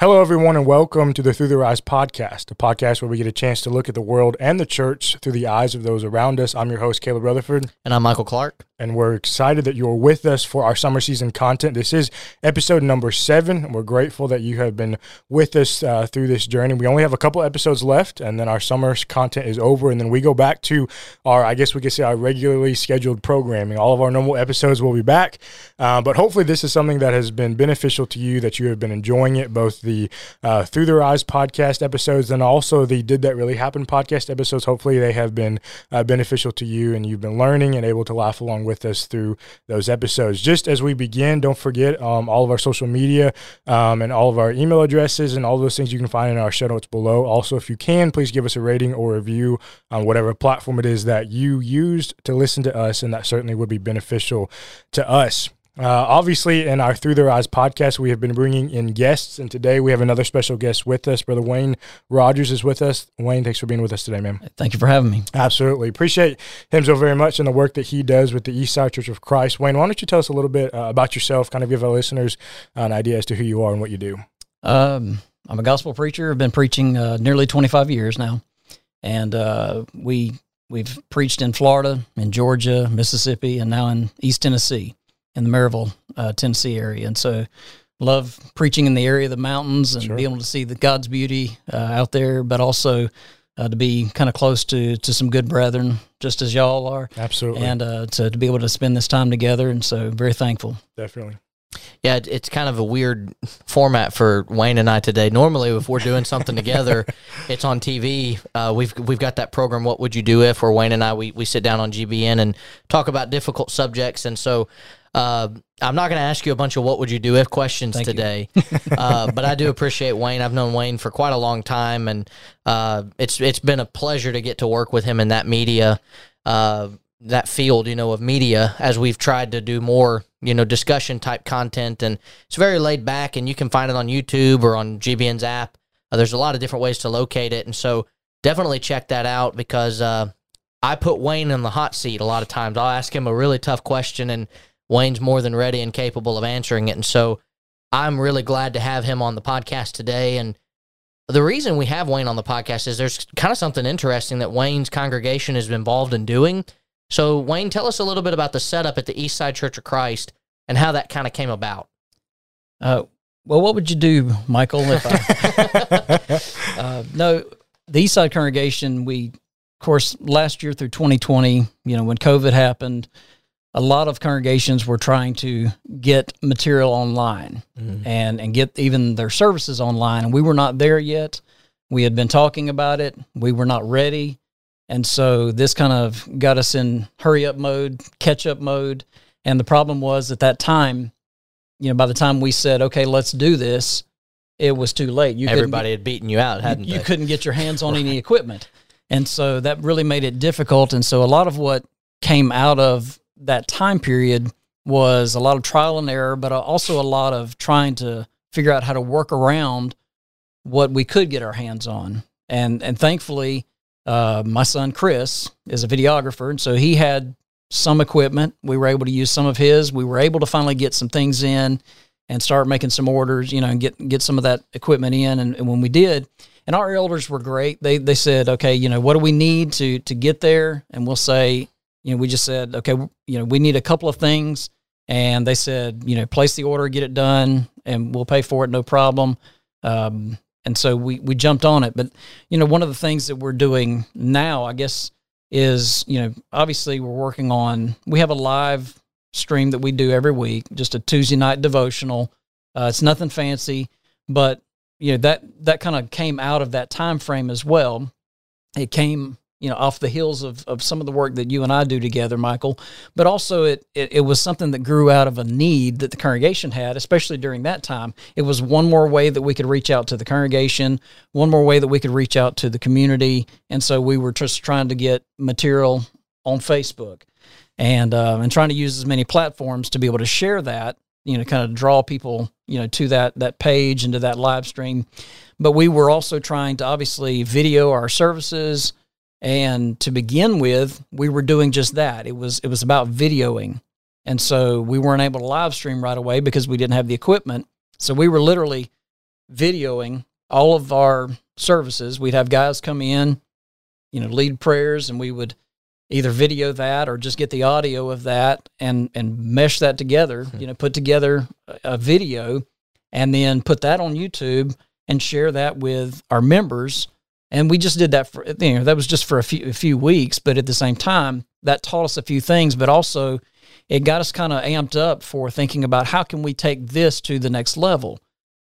Hello, everyone, and welcome to the Through Their Eyes podcast, a podcast where we get a chance to look at the world and the church through the eyes of those around us. I'm your host, Caleb Rutherford. And I'm Michael Clark. And we're excited that you're with us for our summer season content. This is episode number seven, and we're grateful that you have been with us uh, through this journey. We only have a couple episodes left, and then our summer content is over, and then we go back to our, I guess we could say, our regularly scheduled programming. All of our normal episodes will be back, uh, but hopefully, this is something that has been beneficial to you, that you have been enjoying it, both the uh, Through Their Eyes podcast episodes and also the Did That Really Happen podcast episodes. Hopefully, they have been uh, beneficial to you and you've been learning and able to laugh along with us through those episodes. Just as we begin, don't forget um, all of our social media um, and all of our email addresses and all those things you can find in our show notes below. Also, if you can, please give us a rating or review on whatever platform it is that you used to listen to us, and that certainly would be beneficial to us. Uh, obviously, in our Through Their Eyes podcast, we have been bringing in guests, and today we have another special guest with us. Brother Wayne Rogers is with us. Wayne, thanks for being with us today, man. Thank you for having me. Absolutely. Appreciate him so very much and the work that he does with the Eastside Church of Christ. Wayne, why don't you tell us a little bit uh, about yourself, kind of give our listeners an idea as to who you are and what you do? Um, I'm a gospel preacher. I've been preaching uh, nearly 25 years now, and uh, we we've preached in Florida, in Georgia, Mississippi, and now in East Tennessee in the Maryville, uh, Tennessee area, and so love preaching in the area of the mountains and sure. being able to see the God's beauty uh, out there, but also uh, to be kind of close to to some good brethren, just as y'all are. Absolutely, and uh, to to be able to spend this time together, and so very thankful. Definitely. Yeah, it's kind of a weird format for Wayne and I today. Normally, if we're doing something together, it's on TV. Uh, we've we've got that program. What would you do if? Where Wayne and I we, we sit down on GBN and talk about difficult subjects. And so uh, I'm not going to ask you a bunch of what would you do if questions Thank today, uh, but I do appreciate Wayne. I've known Wayne for quite a long time, and uh, it's it's been a pleasure to get to work with him in that media, uh, that field, you know, of media. As we've tried to do more, you know, discussion type content, and it's very laid back, and you can find it on YouTube or on GBN's app. Uh, there's a lot of different ways to locate it, and so definitely check that out because uh, I put Wayne in the hot seat a lot of times. I'll ask him a really tough question and Wayne's more than ready and capable of answering it. And so I'm really glad to have him on the podcast today. And the reason we have Wayne on the podcast is there's kind of something interesting that Wayne's congregation is involved in doing. So, Wayne, tell us a little bit about the setup at the East Side Church of Christ and how that kind of came about. Uh, well, what would you do, Michael? If I, uh, no, the East Side congregation, we, of course, last year through 2020, you know, when COVID happened, a lot of congregations were trying to get material online mm-hmm. and and get even their services online. And we were not there yet. We had been talking about it. We were not ready. And so this kind of got us in hurry up mode catch up mode. And the problem was at that time you know by the time we said okay let's do this it was too late. You everybody had beaten you out hadn't you, you couldn't get your hands on right. any equipment. And so that really made it difficult. And so a lot of what came out of that time period was a lot of trial and error, but also a lot of trying to figure out how to work around what we could get our hands on. And and thankfully, uh, my son Chris is a videographer, and so he had some equipment. We were able to use some of his. We were able to finally get some things in and start making some orders, you know, and get get some of that equipment in. And, and when we did, and our elders were great. They they said, okay, you know, what do we need to to get there? And we'll say, you know, we just said, okay, you know, we need a couple of things. And they said, you know, place the order, get it done, and we'll pay for it, no problem. Um, and so we, we jumped on it. But, you know, one of the things that we're doing now, I guess, is, you know, obviously we're working on, we have a live stream that we do every week, just a Tuesday night devotional. Uh, it's nothing fancy, but, you know, that, that kind of came out of that time frame as well. It came you know, off the heels of, of some of the work that you and I do together, Michael. But also, it, it, it was something that grew out of a need that the congregation had, especially during that time. It was one more way that we could reach out to the congregation, one more way that we could reach out to the community. And so we were just trying to get material on Facebook and uh, and trying to use as many platforms to be able to share that, you know, kind of draw people, you know, to that that page and to that live stream. But we were also trying to obviously video our services and to begin with, we were doing just that. It was it was about videoing. And so we weren't able to live stream right away because we didn't have the equipment. So we were literally videoing all of our services. We'd have guys come in, you know, lead prayers, and we would either video that or just get the audio of that and and mesh that together. Hmm. You know, put together a, a video and then put that on YouTube and share that with our members. And we just did that for you know that was just for a few a few weeks, but at the same time that taught us a few things, but also it got us kind of amped up for thinking about how can we take this to the next level.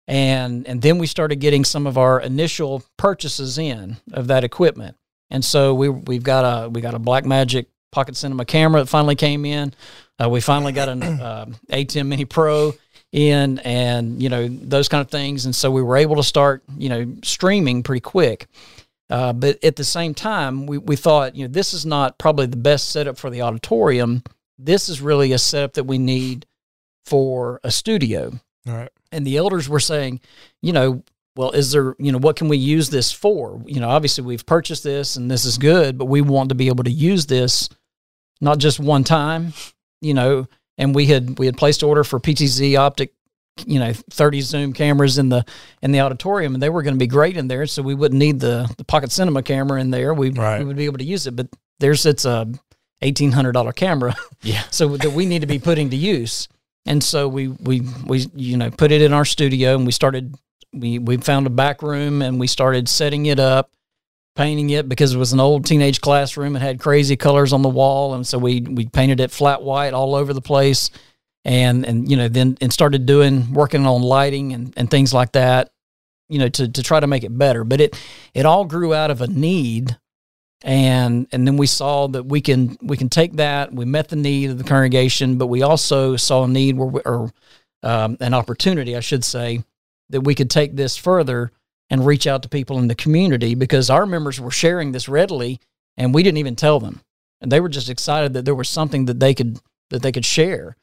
And and then we started getting some of our initial purchases in of that equipment. And so we we've got a we got a Blackmagic Pocket Cinema camera that finally came in. Uh, we finally got an uh, ATEM Mini Pro in, and you know those kind of things. And so we were able to start you know streaming pretty quick. Uh, but at the same time, we, we thought, you know, this is not probably the best setup for the auditorium. This is really a setup that we need for a studio. All right. And the elders were saying, you know, well, is there, you know, what can we use this for? You know, obviously we've purchased this and this is good, but we want to be able to use this not just one time, you know, and we had we had placed order for PTZ optic you know 30 zoom cameras in the in the auditorium and they were going to be great in there so we wouldn't need the the pocket cinema camera in there we, Right. we would be able to use it but there's it's a $1800 camera Yeah. so that we need to be putting to use and so we we we you know put it in our studio and we started we we found a back room and we started setting it up painting it because it was an old teenage classroom. It had crazy colors on the wall and so we we painted it flat white all over the place and and you know then and started doing working on lighting and, and things like that you know to to try to make it better. But it it all grew out of a need and and then we saw that we can we can take that. We met the need of the congregation but we also saw a need where we, or um, an opportunity i should say that we could take this further and reach out to people in the community because our members were sharing this readily and we didn't even tell them. And they were just excited that there was something that they could that they could share.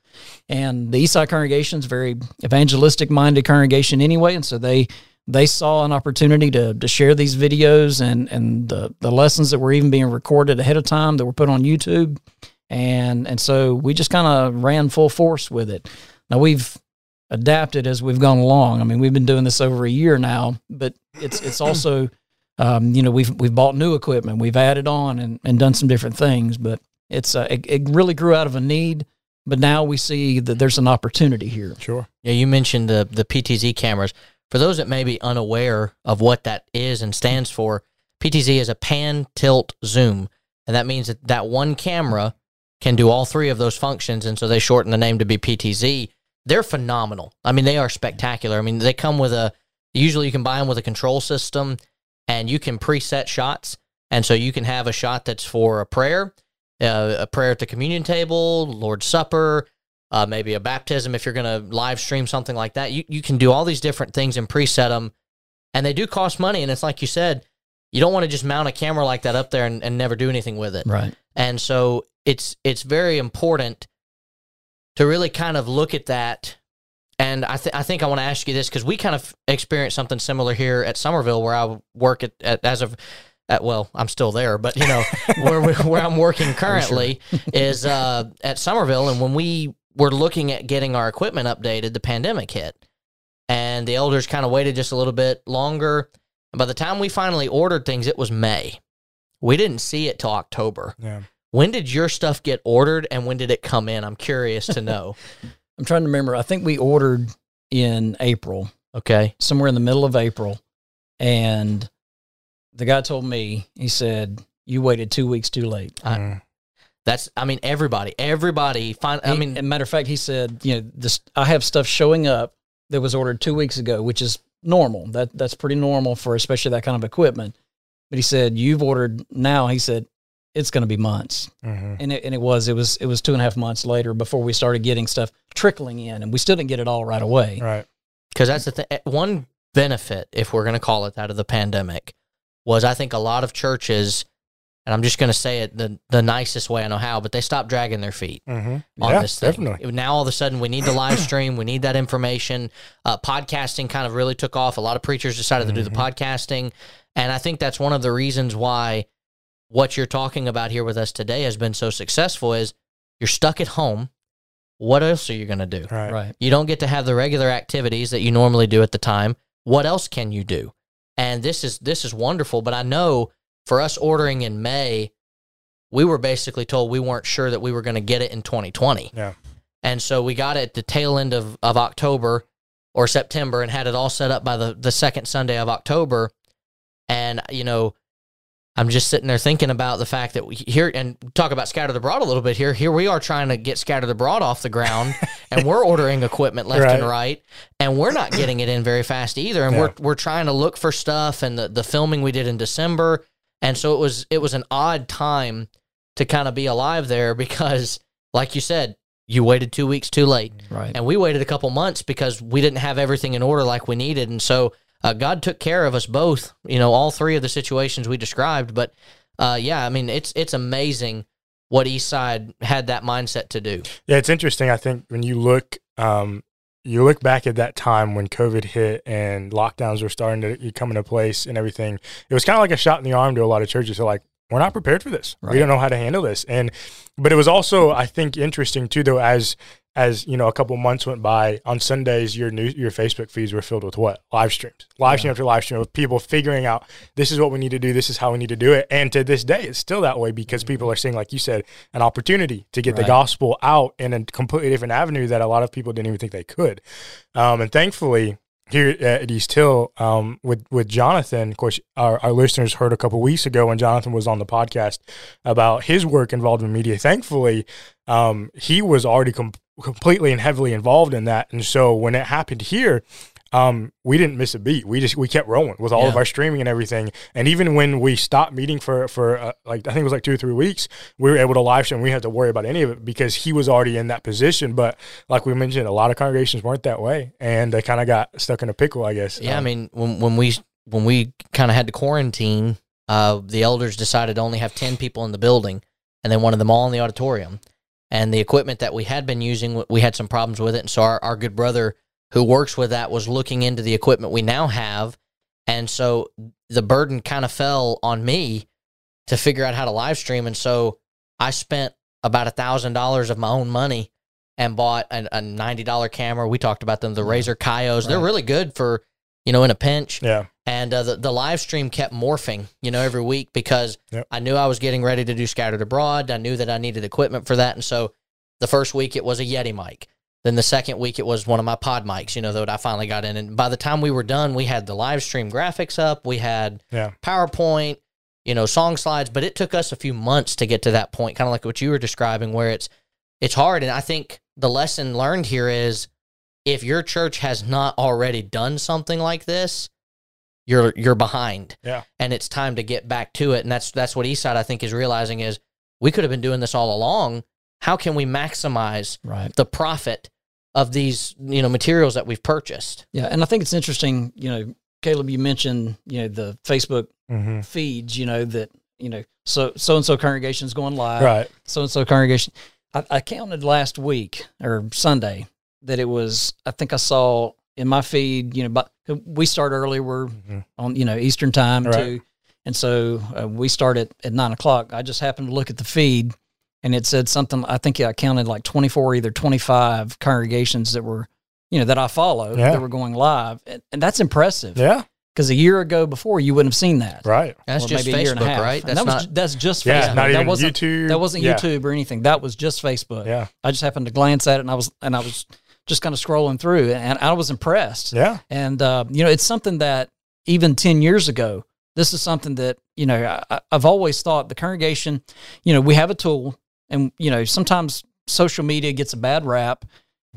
And the Eastside congregation is very evangelistic minded congregation anyway, and so they they saw an opportunity to to share these videos and and the the lessons that were even being recorded ahead of time that were put on YouTube, and and so we just kind of ran full force with it. Now we've adapted as we've gone along. I mean, we've been doing this over a year now, but it's it's also um, you know we've we've bought new equipment, we've added on and and done some different things, but it's uh, it, it really grew out of a need but now we see that there's an opportunity here. Sure. Yeah, you mentioned the the PTZ cameras. For those that may be unaware of what that is and stands for, PTZ is a pan tilt zoom, and that means that that one camera can do all three of those functions, and so they shorten the name to be PTZ. They're phenomenal. I mean, they are spectacular. I mean, they come with a usually you can buy them with a control system, and you can preset shots, and so you can have a shot that's for a prayer, uh, a prayer at the communion table, Lord's Supper, uh, maybe a baptism if you're going to live stream something like that. You you can do all these different things and preset them, and they do cost money. And it's like you said, you don't want to just mount a camera like that up there and, and never do anything with it. Right. And so it's it's very important to really kind of look at that. And I, th- I think I want to ask you this because we kind of experienced something similar here at Somerville, where I work at, at as of at well, I'm still there, but you know where we- where I'm working currently is uh, at Somerville, and when we were looking at getting our equipment updated, the pandemic hit, and the elders kind of waited just a little bit longer. And by the time we finally ordered things, it was May. We didn't see it till October. Yeah. When did your stuff get ordered, and when did it come in? I'm curious to know. I'm trying to remember. I think we ordered in April, Okay. somewhere in the middle of April, and the guy told me he said you waited two weeks too late. I- Mm. That's. I mean, everybody. Everybody. Find. I mean, as a matter of fact, he said, you know, this I have stuff showing up that was ordered two weeks ago, which is normal. That that's pretty normal for especially that kind of equipment. But he said you've ordered now. He said it's going to be months, Mhm. and it, and it was it was it was two and a half months later before we started getting stuff trickling in, and we still didn't get it all right away. Right. because that's the thing. One benefit, if we're going to call it that, of the pandemic was I think a lot of churches, and I'm just going to say it the the nicest way I know how, but they stopped dragging their feet. Mm-hmm. on yeah, this thing. definitely. Now all of a sudden we need the live stream, we need that information. Uh, podcasting kind of really took off. A lot of preachers decided to do the Mm-hmm. podcasting, and I think that's one of the reasons why what you're talking about here with us today has been so successful. Is you're stuck at home. What else are you going to do? Right. Right. You don't get to have the regular activities that you normally do at the time. what else can you do? And this is this is wonderful, but I know for us ordering in May, we were basically told we weren't sure that we were going to get it in 2020. Yeah. And so we got it at the tail end of, of October or September and had it all set up by the, the second Sunday of October. And, you know, I'm just sitting there thinking about the fact that we here and talk about scattered abroad a little bit here. Here we are trying to get scattered abroad off the ground, and we're ordering equipment left and Right. right, and we're not getting it in very fast either. And Yeah. we're we're trying to look for stuff, and the the filming we did in December, and so it was it was an odd time to kind of be alive there because, like you said, you waited two weeks too late Right. and we waited a couple months because we didn't have everything in order like we needed and so uh, god took care of us both you know all three of the situations we described but uh, yeah i mean it's it's amazing what eastside had that mindset to do Yeah, it's interesting. I think when you look, um, you look back at that time when COVID hit and lockdowns were starting to come into place and everything. It was kind of like a shot in the arm to a lot of churches. They're like, "We're not prepared for this. We don't know how to handle this." And but it was also, I think, interesting too, though, as as you know, a couple months went by. On Sundays, your your Facebook feeds were filled with what live streams, live stream after live stream of people figuring out this is what we need to do, this is how we need to do it. And to this day, it's still that way because people are seeing, like you said, an opportunity to get the gospel out in a completely different avenue that a lot of people didn't even think they could. Um, and thankfully, here at East Hill, um, with with Jonathan, of course, our, our listeners heard a couple weeks ago when Jonathan was on the podcast about his work involved in media. Thankfully, um, he was already com- completely and heavily involved in that, and so when it happened here, um, we didn't miss a beat. We just we kept rolling with all of our streaming and everything. And even when we stopped meeting for for uh, like I think it was like two or three weeks, we were able to live stream. We have to worry about any of it because he was already in that position. But like we mentioned, a lot of congregations weren't that way, and they kind of got stuck in a pickle, I guess. yeah i Um, mean when, when we when we kind of had to quarantine uh, the elders decided to only have 10 people in the building and they wanted them all in the auditorium and the equipment that we had been using we had some problems with it. And so our, our good brother who works with that was looking into the equipment we now have. And so the burden kind of fell on me to figure out how to live stream. And so i spent about a thousand dollars of my own money and bought a, a $90 camera. We talked about them the Razer Kiyos. they're really good for you know in a pinch. Yeah, and uh, the, the live stream kept morphing, you know, every week because Yep. I knew I was getting ready to do Scattered Abroad. I knew that I needed equipment for that. And so the first week it was a Yeti mic. Then the second week it was one of my pod mics, you know, that I finally got in. And by the time we were done, we had the live stream graphics up, we had yeah, PowerPoint, you know, song slides, but it took us a few months to get to that point, kind of like what you were describing, where it's it's hard. And I think the lesson learned here is if your church has not already done something like this, you're you're behind. Yeah. And it's time to get back to it. And that's that's what Eastside I think is realizing is we could have been doing this all along. How can we maximize Right. the profit of these, you know, materials that we've purchased? Yeah. And I think it's interesting, you know, Caleb, you mentioned, you know, the Facebook hmm feeds, you know, that, you know, so so and so congregation's going live. right, so and so congregation. I, I counted last week or Sunday that it was. I think I saw in my feed. You know, but we start early. We're Mhm. on you know Eastern time Right. too, and so uh, we start at at nine o'clock. I just happened to look at the feed, and it said something. I think I counted like twenty four, either twenty five congregations that were. You know that I follow Yeah. that were going live, and, and that's impressive. yeah, Because a year ago before, you wouldn't have seen that. right, That's Or just maybe a year and a Facebook, half. right? That's that was not that's just yeah, Facebook. not that even wasn't YouTube. that wasn't yeah. YouTube or anything. That was just Facebook. Yeah, I just happened to glance at it and I was and I was just kind of scrolling through and I was impressed. yeah, And uh, you know, it's something that even ten years ago, this is something that you know I, I've always thought the congregation. You know, we have a tool, and you know sometimes social media gets a bad rap.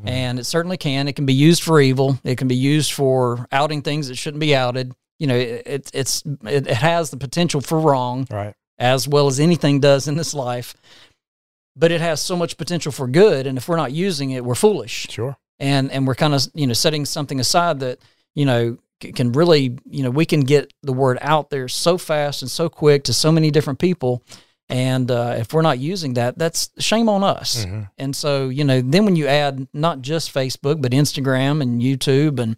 Mhm. And it certainly can. It can be used for evil. It can be used for outing things that shouldn't be outed. You know, it, it it's it, it has the potential for wrong right, as well as anything does in this life. But it has so much potential for good, and if we're not using it, we're foolish. sure, And and we're kind of you know setting something aside that you know can really you know we can get the word out there so fast and so quick to so many different people. And uh, if we're not using that, that's shame on us. hmm And so, you know, then when you add not just Facebook, but Instagram and YouTube and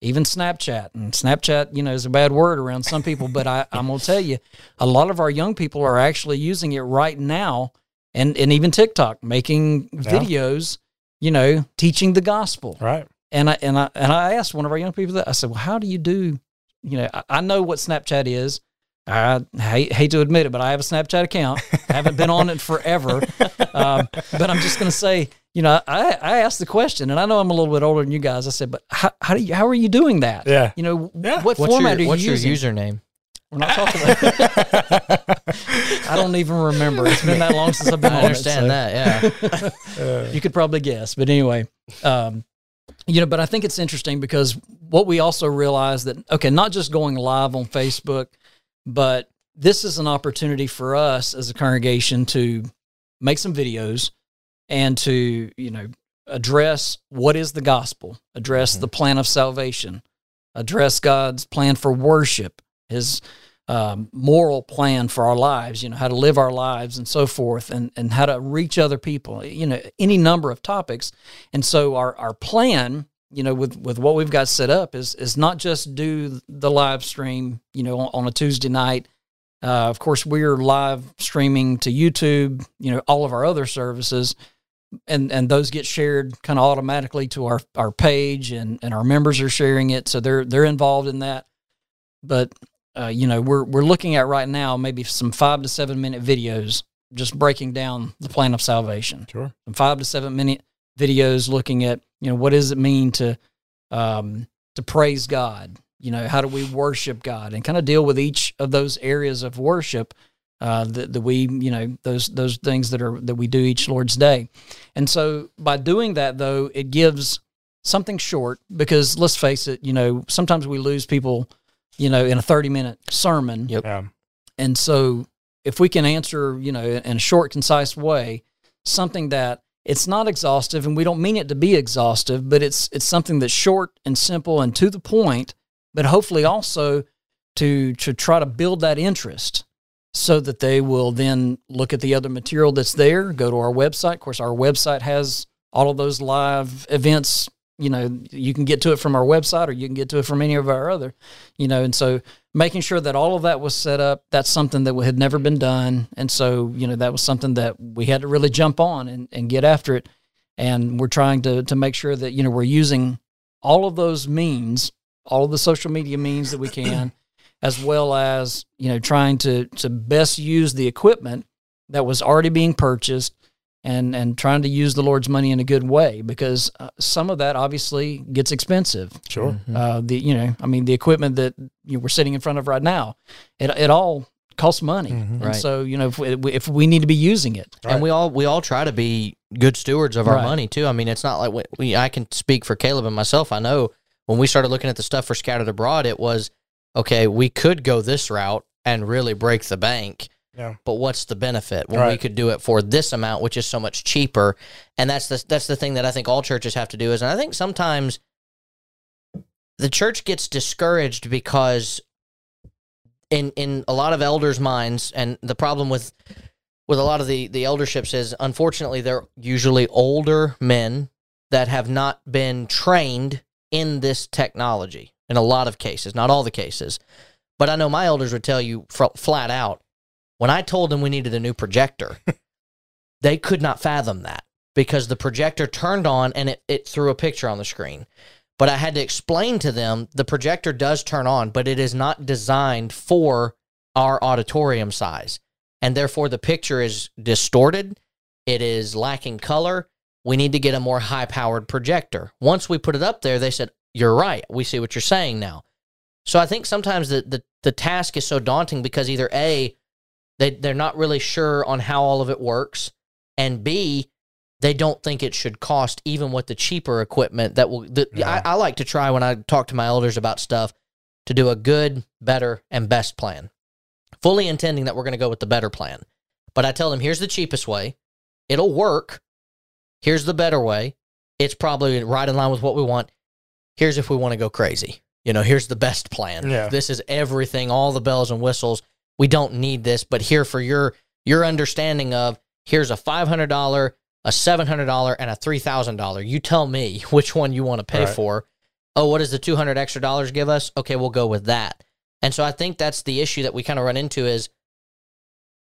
even Snapchat, and Snapchat, you know, is a bad word around some people, but I, I'm going to tell you, a lot of our young people are actually using it right now and, and even TikTok, making videos, you know, teaching the gospel. right, and I and I and I asked one of our young people that I said, "Well, how do you do? You know, I, I know what Snapchat is. I hate, hate to admit it, but I have a Snapchat account. I haven't been on it forever, um, but I'm just going to say, you know, I, I asked the question, and I know I'm a little bit older than you guys. I said, but how, how do you, how are you doing that? Yeah. You know, Yeah. what What's format your, are you what's your username? We're not talking about. I don't even remember. It's been that long since I've been I understand it. that. Yeah. Uh, You could probably guess, but anyway, um, you know. But I think it's interesting because what we also realize that okay, not just going live on Facebook, but this is an opportunity for us as a congregation to make some videos and to you know address what is the gospel, address the plan of salvation, address God's plan for worship, His um, moral plan for our lives, you know, how to live our lives and so forth, and, and how to reach other people, you know, any number of topics. And so our, our plan, you know, with, with what we've got set up is, is not just do the live stream, you know, on, on a Tuesday night. Uh, of course, we're live streaming to YouTube, you know, all of our other services, and and those get shared kind of automatically to our our page, and and our members are sharing it, so they're they're involved in that. But uh, you know, we're we're looking at right now maybe some five to seven minute videos just breaking down the plan of salvation. Sure. Some five to seven minute videos looking at you know what does it mean to um, to praise God. You know, how do we worship God and kind of deal with each of those areas of worship uh, that, that we, you know, those those things that are that we do each Lord's Day. And so by doing that, though, it gives something short because let's face it, you know, sometimes we lose people, you know, in a thirty minute sermon. Yep. Yeah. And so if we can answer, you know, in a short, concise way, something that it's not exhaustive and we don't mean it to be exhaustive, but it's it's something that's short and simple and to the point, but hopefully also to to try to build that interest so that they will then look at the other material that's there, go to our website. Of course, our website has all of those live events. You know, you can get to it from our website or you can get to it from any of our other, you know, and so making sure that all of that was set up, that's something that had never been done. And so, you know, that was something that we had to really jump on and, and get after it. And we're trying to, to make sure that, you know, we're using all of those means, all of the social media means that we can, as well as, you know, trying to, to best use the equipment that was already being purchased and, and trying to use the Lord's money in a good way because uh, some of that obviously gets expensive. Sure. Uh, the you know, I mean, the equipment that you know, we're sitting in front of right now, it it all costs money, and Right. so you know, if we, if we need to be using it, Right. And we all we all try to be good stewards of our Right. money too. I mean, it's not like we, we I can speak for Caleb and myself. I know when we started looking at the stuff for scattered abroad, it was okay. We could go this route and really break the bank. Yeah. But what's the benefit when we could do it for this amount, which is so much cheaper? And that's the that's the thing that I think all churches have to do is, and I think sometimes the church gets discouraged because in in a lot of elders' minds, and the problem with with a lot of the the elderships is unfortunately they're usually older men that have not been trained in this technology in a lot of cases not all the cases but i know my elders would tell you fr- flat out when i told them we needed a new projector they could not fathom that because the projector turned on and it, it threw a picture on the screen but i had to explain to them the projector does turn on but it is not designed for our auditorium size and therefore the picture is distorted. It is lacking color. We need to get a more high powered projector. Once we put it up there, they said, You're right. We see what you're saying now. So I think sometimes the, the, the task is so daunting because either A, they, they're not really sure on how all of it works, and B, they don't think it should cost even with the cheaper equipment that will. The, Yeah. I, I like to try when I talk to my elders about stuff to do a good, better, and best plan fully intending that we're going to go with the better plan. But I tell them, here's the cheapest way. It'll work. Here's the better way. It's probably right in line with what we want. Here's if we want to go crazy. You know, here's the best plan. Yeah. This is everything, all the bells and whistles. We don't need this, but here for your your understanding of here's a $500, a $700 and a $3,000. You tell me which one you want to pay Right. for. Oh, what does the 200 extra dollars give us? Okay, we'll go with that. And so I think that's the issue that we kind of run into is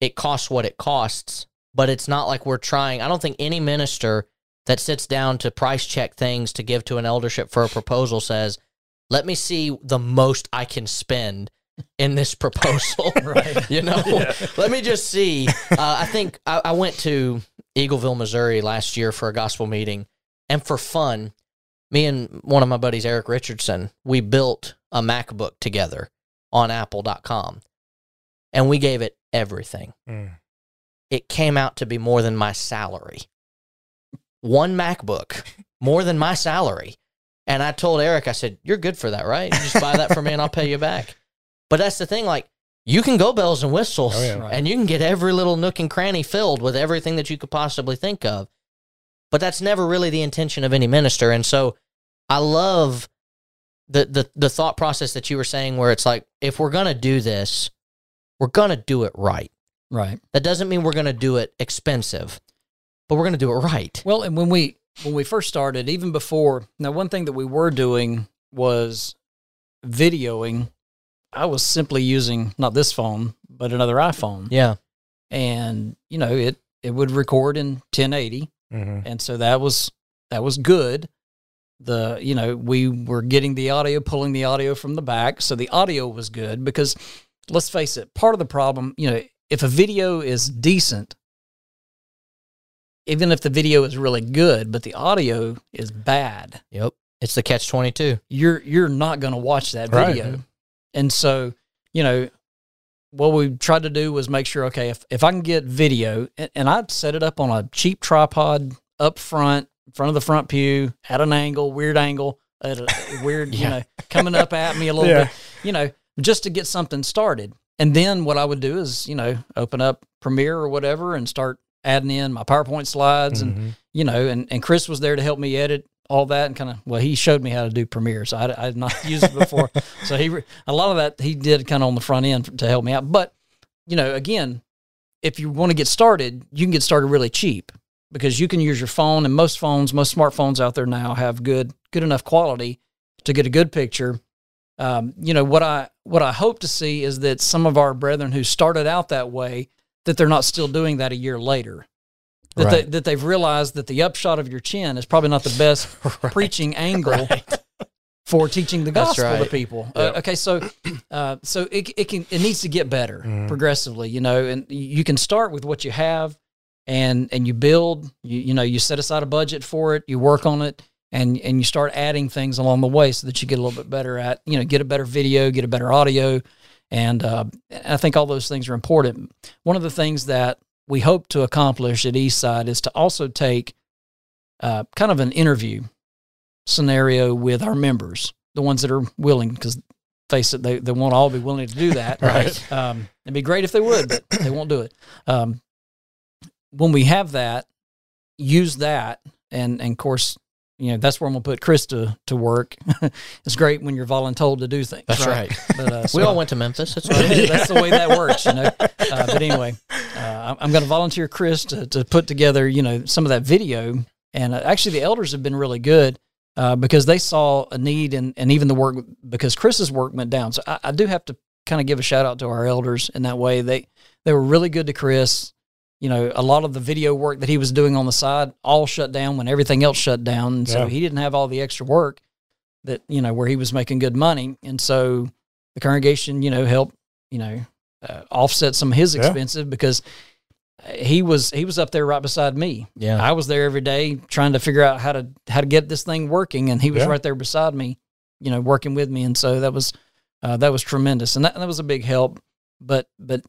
it costs what it costs, but it's not like we're trying. I don't think any minister that sits down to price check things to give to an eldership for a proposal says, "Let me see the most I can spend." In this proposal, Right. You know, let me just see. Uh, I think I, I went to Eagleville, Missouri last year for a gospel meeting, and for fun, me and one of my buddies, Eric Richardson, we built a MacBook together on Apple.com, and we gave it everything. Mm. It came out to be more than my salary. One MacBook, more than my salary. And I told Eric, I said, "You're good for that, right? You just buy that for me, and I'll pay you back." But that's the thing, like. You can go bells and whistles, Oh, yeah. Right. and you can get every little nook and cranny filled with everything that you could possibly think of. But that's never really the intention of any minister. And so I love the the the thought process that you were saying where it's like if we're going to do this, we're going to do it right. Right. That doesn't mean we're going to do it expensive, but we're going to do it right. Well, and when we when we first started, even before now, one thing that we were doing was videoing. I was simply using not this phone, but another iPhone, Yeah. and you know it it would record in 1080, hmm and so that was that was good. The you know we were getting the audio, pulling the audio from the back, so the audio was good because let's face it, part of the problem, you know, if a video is decent, even if the video is really good, but the audio is bad, Yep. It's the catch 22. you're you're not going to watch that Right. video. And so, you know, what we tried to do was make sure, okay, if, if I can get video, and, and I'd set it up on a cheap tripod up front, in front of the front pew, at an angle, weird angle, at a weird, you know, coming up at me a little Yeah. bit, you know, just to get something started. And then what I would do is, you know, open up Premiere or whatever and start adding in my PowerPoint slides and Mhm. you know, and, and Chris was there to help me edit all that and kind of, well, he showed me how to do Premiere. So I, I had not used it before. so he, a lot of that he did kind of on the front end to help me out. But, you know, again, if you want to get started, you can get started really cheap because you can use your phone and most phones, most smartphones out there now have good, good enough quality to get a good picture. Um, you know, what I, what I hope to see is that some of our brethren who started out that way, that they're not still doing that a year later that they, that they've realized that the upshot of your chin is probably not the best preaching angle for teaching the gospel to right. people. Yeah. Uh, okay, so uh, so it, it can it needs to get better Mhm. progressively, you know, and you can start with what you have and and you build, you you know, you set aside a budget for it, you work on it and and you start adding things along the way so that you get a little bit better at, you know, get a better video, get a better audio and uh, I think all those things are important. One of the things that we hope to accomplish at Eastside is to also take uh, kind of an interview scenario with our members, the ones that are willing, because face it, they, they won't all be willing to do that. Right. Um, it'd be great if they would, but they won't do it. Um, when we have that, use that, and, and of course, you know that's where I'm gonna put Chris to, to work. it's great when you're voluntold to do things. That's right. But uh, We so- all went to Memphis. That's right. that's the way that works, you know. Uh, but anyway, uh, I'm- to volunteer Chris to, to put together, you know, some of that video. And uh, actually, the elders have been really good uh, because they saw a need and, and even the work because Chris's work went down. So I, I do have to kind of give a shout out to our elders in that way. They they were really good to Chris. You know, a lot of the video work that he was doing on the side all shut down when everything else shut down, and so Yeah. he didn't have all the extra work that you know where he was making good money, and so the congregation, you know, helped you know uh, offset some of his Yeah. expenses because he was he was up there right beside me. Yeah. I was there every day trying to figure out how to how to get this thing working, and he was Yeah. right there beside me, you know, working with me, and so that was uh, that was tremendous, and that, that was a big help. But but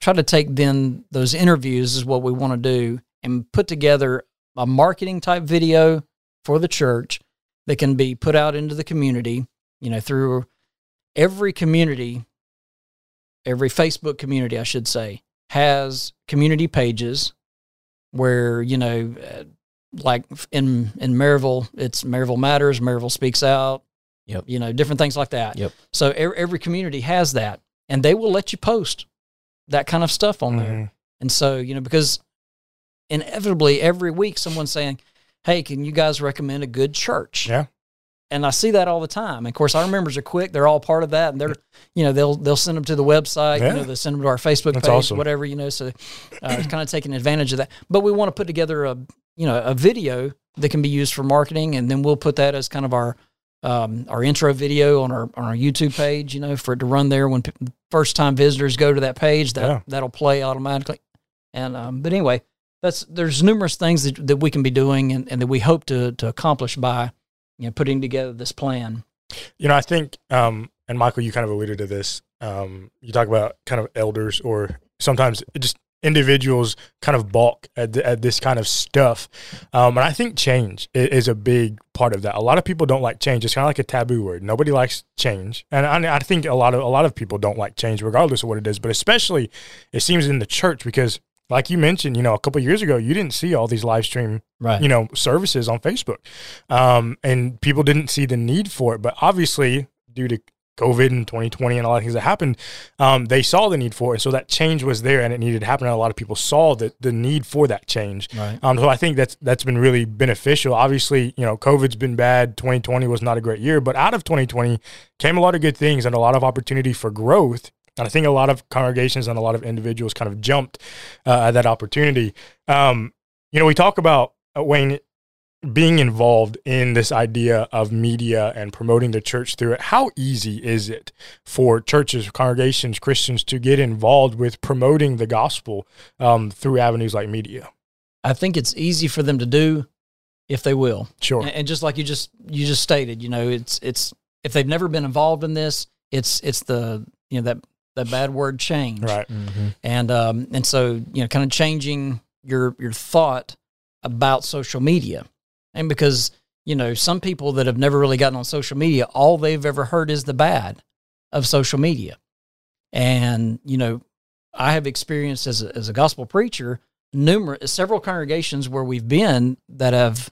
try to take then those interviews is what we want to do, and put together a marketing type video for the church that can be put out into the community, you know, through every community, every Facebook community, I should say, has community pages where you know, uh, like in in Maryville, it's Maryville Matters, Maryville Speaks Out. Yep. You know, different things like that. Yep. So every, every community has that, and they will let you post that kind of stuff on there. Mhm. And so, you know, because inevitably every week someone's saying, Hey, can you guys recommend a good church? Yeah. And I see that all the time. And of course, our members are quick. They're all part of that. And they're, you know, they'll, they'll send them to the website, Yeah. you know, they'll send them to our Facebook That's page, awesome. whatever, you know, so uh, it's kind of taking advantage of that. But we want to put together a, you know, a video that can be used for marketing, and then we'll put that as kind of our um, our intro video on our on our YouTube page. You know, for it to run there when first time visitors go to that page, that Yeah. that'll play automatically. And um, but anyway, that's there's numerous things that, that we can be doing and, and that we hope to to accomplish by you know putting together this plan. You know, I think, um, and Michael, you kind of alluded to this. Um, you talk about kind of elders or sometimes it just individuals kind of balk at, th- at this kind of stuff. Um, and I think change i- is a big part of that. A lot of people don't like change. It's kind of like a taboo word. Nobody likes change. And I, I think a lot of, a lot of people don't like change regardless of what it is, but especially it seems in the church because like you mentioned, you know, a couple years ago, you didn't see all these live stream Right. you know services on Facebook, um, and people didn't see the need for it. But obviously, due to COVID and 2020 and a lot of things that happened, um, they saw the need for it, and so that change was there, and it needed to happen. And a lot of people saw the the need for that change. Right. Um, so I think that's that's been really beneficial. Obviously, you know, COVID's been bad. 2020 was not a great year, but out of 2020 came a lot of good things and a lot of opportunity for growth. And I think a lot of congregations and a lot of individuals kind of jumped uh, at that opportunity. Um, you know, we talk about uh, Wayne being involved in this idea of media and promoting the church through it. How easy is it for churches, congregations, Christians to get involved with promoting the gospel um, through avenues like media? I think it's easy for them to do if they will. Sure. And, and just like you just you just stated, you know, it's it's if they've never been involved in this, it's it's the you know that that bad word change. Right. Mm-hmm. And um and so, you know, kind of changing your your thought about social media. And because, you know, some people that have never really gotten on social media, all they've ever heard is the bad of social media. And, you know, I have experienced as a, as a gospel preacher numerous several congregations where we've been that have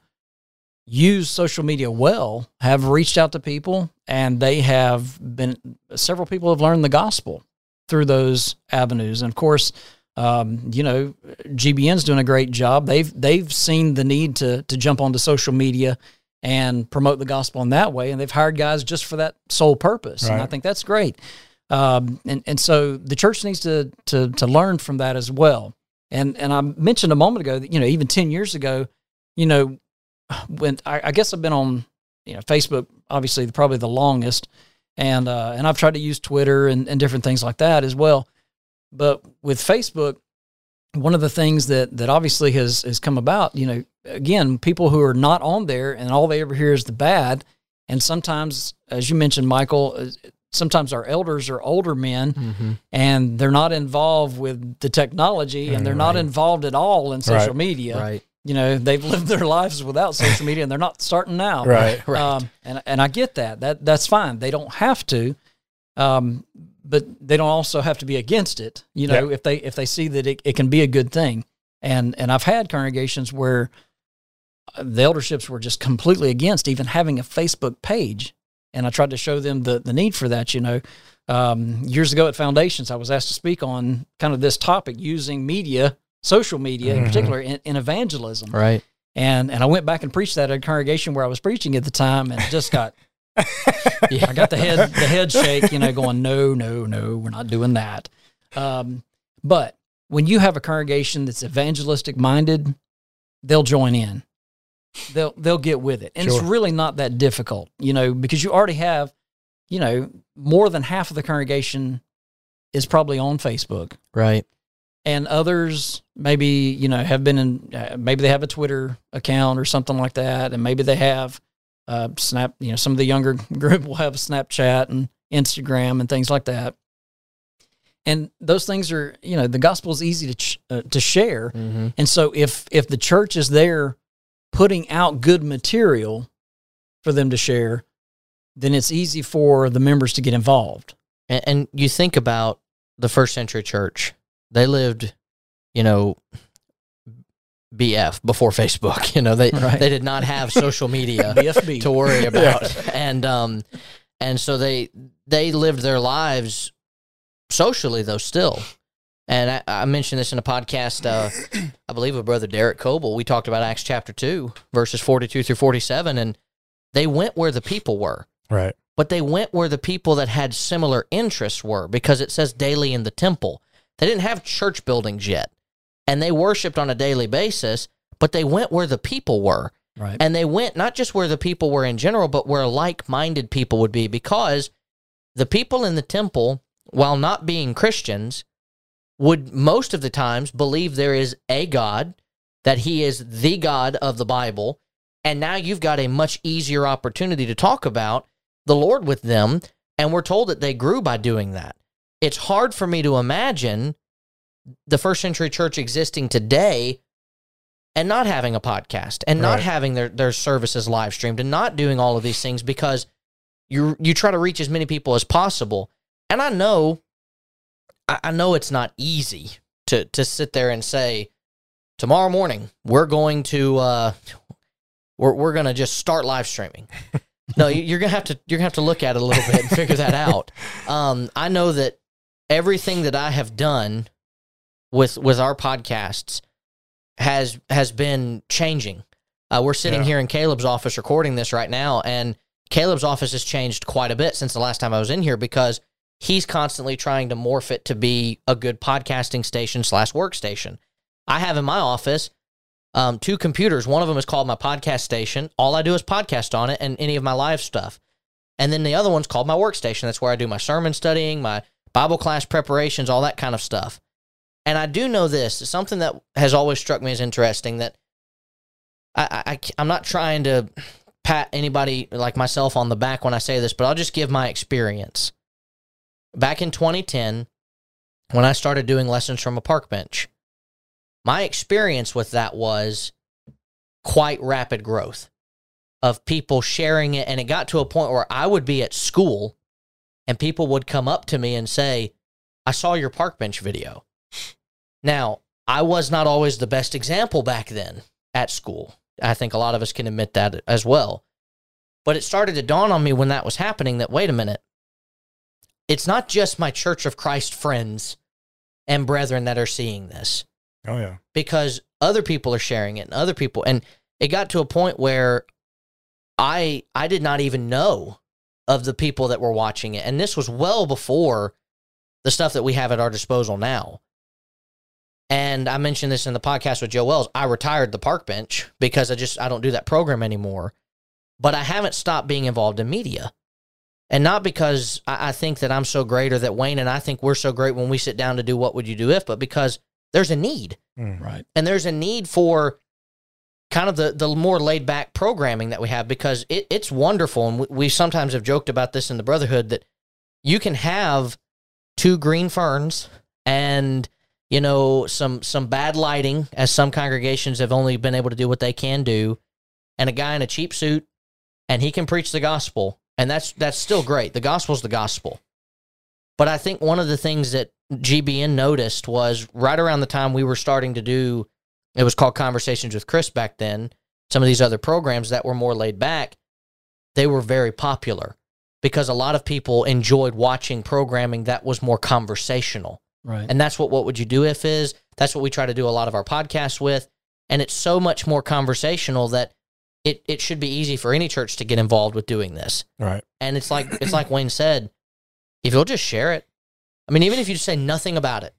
used social media well have reached out to people and they have been several people have learned the gospel through those avenues and of course um, you know gbn's doing a great job. They've they've seen the need to to jump onto social media and promote the gospel in that way and they've hired guys just for that sole purpose and i think that's great. Um, and and so the church needs to to to learn from that as well. And and i mentioned a moment ago that you know even 10 years ago you know when I, I guess I've been on you know Facebook obviously probably the longest and uh, and I've tried to use Twitter and, and different things like that as well but with Facebook one of the things that that obviously has has come about you know again people who are not on there and all they ever hear is the bad and sometimes as you mentioned Michael uh, sometimes our elders are older men Mm-hmm. and they're not involved with the technology and they're not involved at all in social Right. media Right. you know they've lived their lives without social media and they're not starting now Right. Right. um, and and I get that that that's fine they don't have to um, but they don't also have to be against it you know if they if they see that it, it can be a good thing. And and I've had congregations where uh, the elderships were just completely against even having a Facebook page. And I tried to show them the the need for that you know. Um, years ago at foundations I was asked to speak on kind of this topic using media social media in Mhm. particular in, in evangelism. Right. and and I went back and preached that at a congregation where I was preaching at the time, and it just got I got the head the head shake, you know, going no no no, we're not doing that. Um, but when you have a congregation that's evangelistic minded, they'll join in. They'll they'll get with it, and Sure. it's really not that difficult, you know, because you already have, you know, more than half of the congregation is probably on Facebook Right. and others maybe you know have been in uh, maybe they have a twitter account or something like that and maybe they have uh, snap you know some of the younger group will have snapchat and instagram and things like that. And those things are you know the gospel is easy to ch- uh, to share. Mm-hmm. and so if if the church is there putting out good material for them to share then it's easy for the members to get involved. And, and you think about the first century church; they lived, you know, BF before Facebook. You know, they Right. they did not have social media. to worry about. And um and so they they lived their lives socially though still. And I, I mentioned this in a podcast, uh, I believe with Brother Derek Coble. We talked about Acts chapter two, verses forty-two through forty-seven, and they went where the people were, Right. but they went where the people that had similar interests were, because it says daily in the temple. They didn't have church buildings yet, and they worshipped on a daily basis, but they went where the people were. Right. And they went not just where the people were in general, but where like minded people would be because the people in the temple, while not being Christians, would most of the times believe there is a God, that he is the God of the Bible. And now you've got a much easier opportunity to talk about the Lord with them. And we're told that they grew by doing that. It's hard for me to imagine the first century church existing today and not having a podcast and not Right. having their, their services live streamed and not doing all of these things because you you try to reach as many people as possible. And I know I, I know it's not easy to to sit there and say, tomorrow morning we're going to uh we're we're gonna just start live streaming. no, you- you're gonna have to you're gonna have to look at it a little bit and figure that out. Um, I know that everything that I have done with with our podcasts has has been changing. Uh, we're sitting Yeah. here in Caleb's office recording this right now, and Caleb's office has changed quite a bit since the last time I was in here because he's constantly trying to morph it to be a good podcasting station slash workstation. I have in my office um, two computers. One of them is called my podcast station. All I do is podcast on it and any of my live stuff. And then the other one's called my workstation. That's where I do my sermon studying, my Bible class preparations, all that kind of stuff. And I do know this something that has always struck me as interesting that I, I, I'm not trying to pat anybody like myself on the back when I say this, but I'll just give my experience. Back in 2010, when I started doing lessons from a park bench, my experience with that was quite rapid growth of people sharing it. And it got to a point where I would be at school and people would come up to me and say, I saw your park bench video. Now, I was not always the best example back then at school. I think a lot of us can admit that as well. But it started to dawn on me when that was happening that, wait a minute, it's not just my Church of Christ friends and brethren that are seeing this Oh yeah. because other people are sharing it and other people and it got to a point where I I did not even know of the people that were watching it and this was well before the stuff that we have at our disposal now. And I mentioned this in the podcast with Joe Wells. I retired the park bench because I just I don't do that program anymore. But I haven't stopped being involved in media. And not because I, I think that I'm so great or that Wayne and I think we're so great when we sit down to do what would you do if, but because there's a need Mm. Right. and there's a need for kind of the the more laid back programming that we have because it, it's wonderful and we, we sometimes have joked about this in the brotherhood that you can have two green ferns and you know some some bad lighting as some congregations have only been able to do what they can do. And a guy in a cheap suit and he can preach the gospel. And that's that's still great. The gospel's the gospel. But i think one of the things that gbn noticed was right around the time we were starting to do it was called conversations with chris back then some of these other programs that were more laid back they were very popular because a lot of people enjoyed watching programming that was more conversational Right. and that's what What Would You Do If is. That's what we try to do a lot of our podcasts with. And it's so much more conversational that it, it should be easy for any church to get involved with doing this. Right. And it's like it's like Wayne said, if you'll just share it. I mean, even if you just say nothing about it,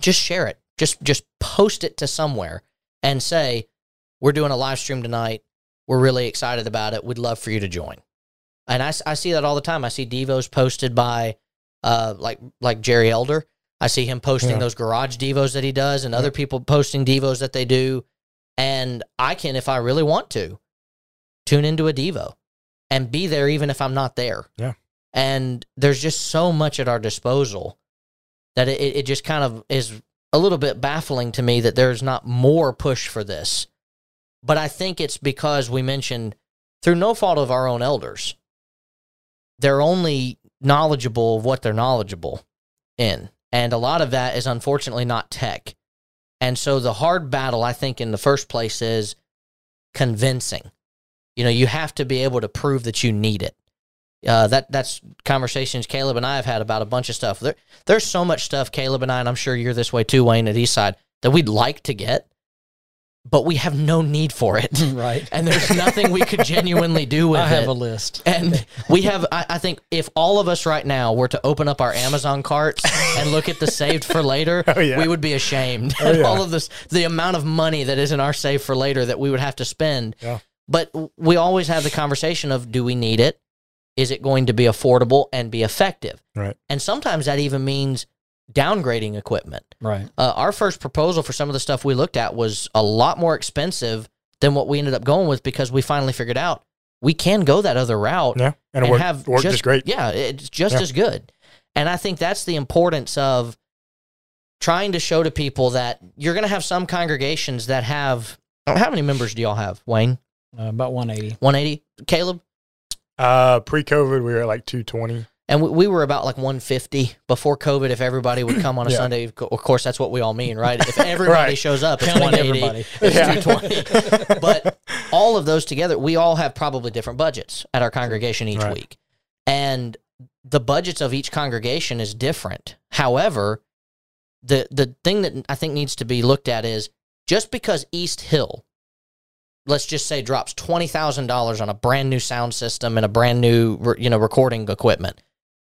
just share it. Just just post it to somewhere and say, We're doing a live stream tonight. We're really excited about it. We'd love for you to join. And I, I see that all the time. I see Devos posted by uh like like Jerry Elder. I see him posting Yeah. those garage devos that he does and other people posting devos that they do. And I can, if I really want to, tune into a devo and be there even if I'm not there. Yeah. And there's just so much at our disposal that it, it just kind of is a little bit baffling to me that there's not more push for this. But I think it's because we mentioned through no fault of our own elders, they're only knowledgeable of what they're knowledgeable in. And a lot of that is unfortunately not tech. And so the hard battle, I think, in the first place is convincing. You know, you have to be able to prove that you need it. Uh, that that's conversations Caleb and I have had about a bunch of stuff. There, there's so much stuff Caleb and I, and I'm sure you're this way too, Wayne, at Eastside, that we'd like to get, but we have no need for it. right. and there's nothing we could genuinely do with it. I have it. a list. And we have, I, I think, if all of us right now were to open up our Amazon carts and look at the saved for later, Oh, yeah. we would be ashamed Oh, yeah. all of this, the amount of money that is in our save for later that we would have to spend. Yeah. But we always have the conversation of do we need it? Is it going to be affordable and be effective? Right. And sometimes that even means downgrading equipment. Right. Uh, our first proposal for some of the stuff we looked at was a lot more expensive than what we ended up going with because we finally figured out we can go that other route Yeah. And, it and worked, have worked just, just great. Yeah, it's just Yeah. as good. And I think that's the importance of trying to show to people that you're going to have some congregations that have. How many members do y'all have, Wayne? Uh, about 180. 180? Caleb? Uh, Pre COVID, we were at like 220. And we, we were about like 150 before COVID. If everybody would come on a Yeah. Sunday, of course, that's what we all mean, right? If everybody Right. shows up, it's Counting 180. everybody. It's Yeah. 220. but all of those together, we all have probably different budgets at our congregation each Right. week. And the budgets of each congregation is different. However, the the thing that I think needs to be looked at is just because East Hill, let's just say, drops twenty thousand dollars on a brand new sound system and a brand new you know recording equipment,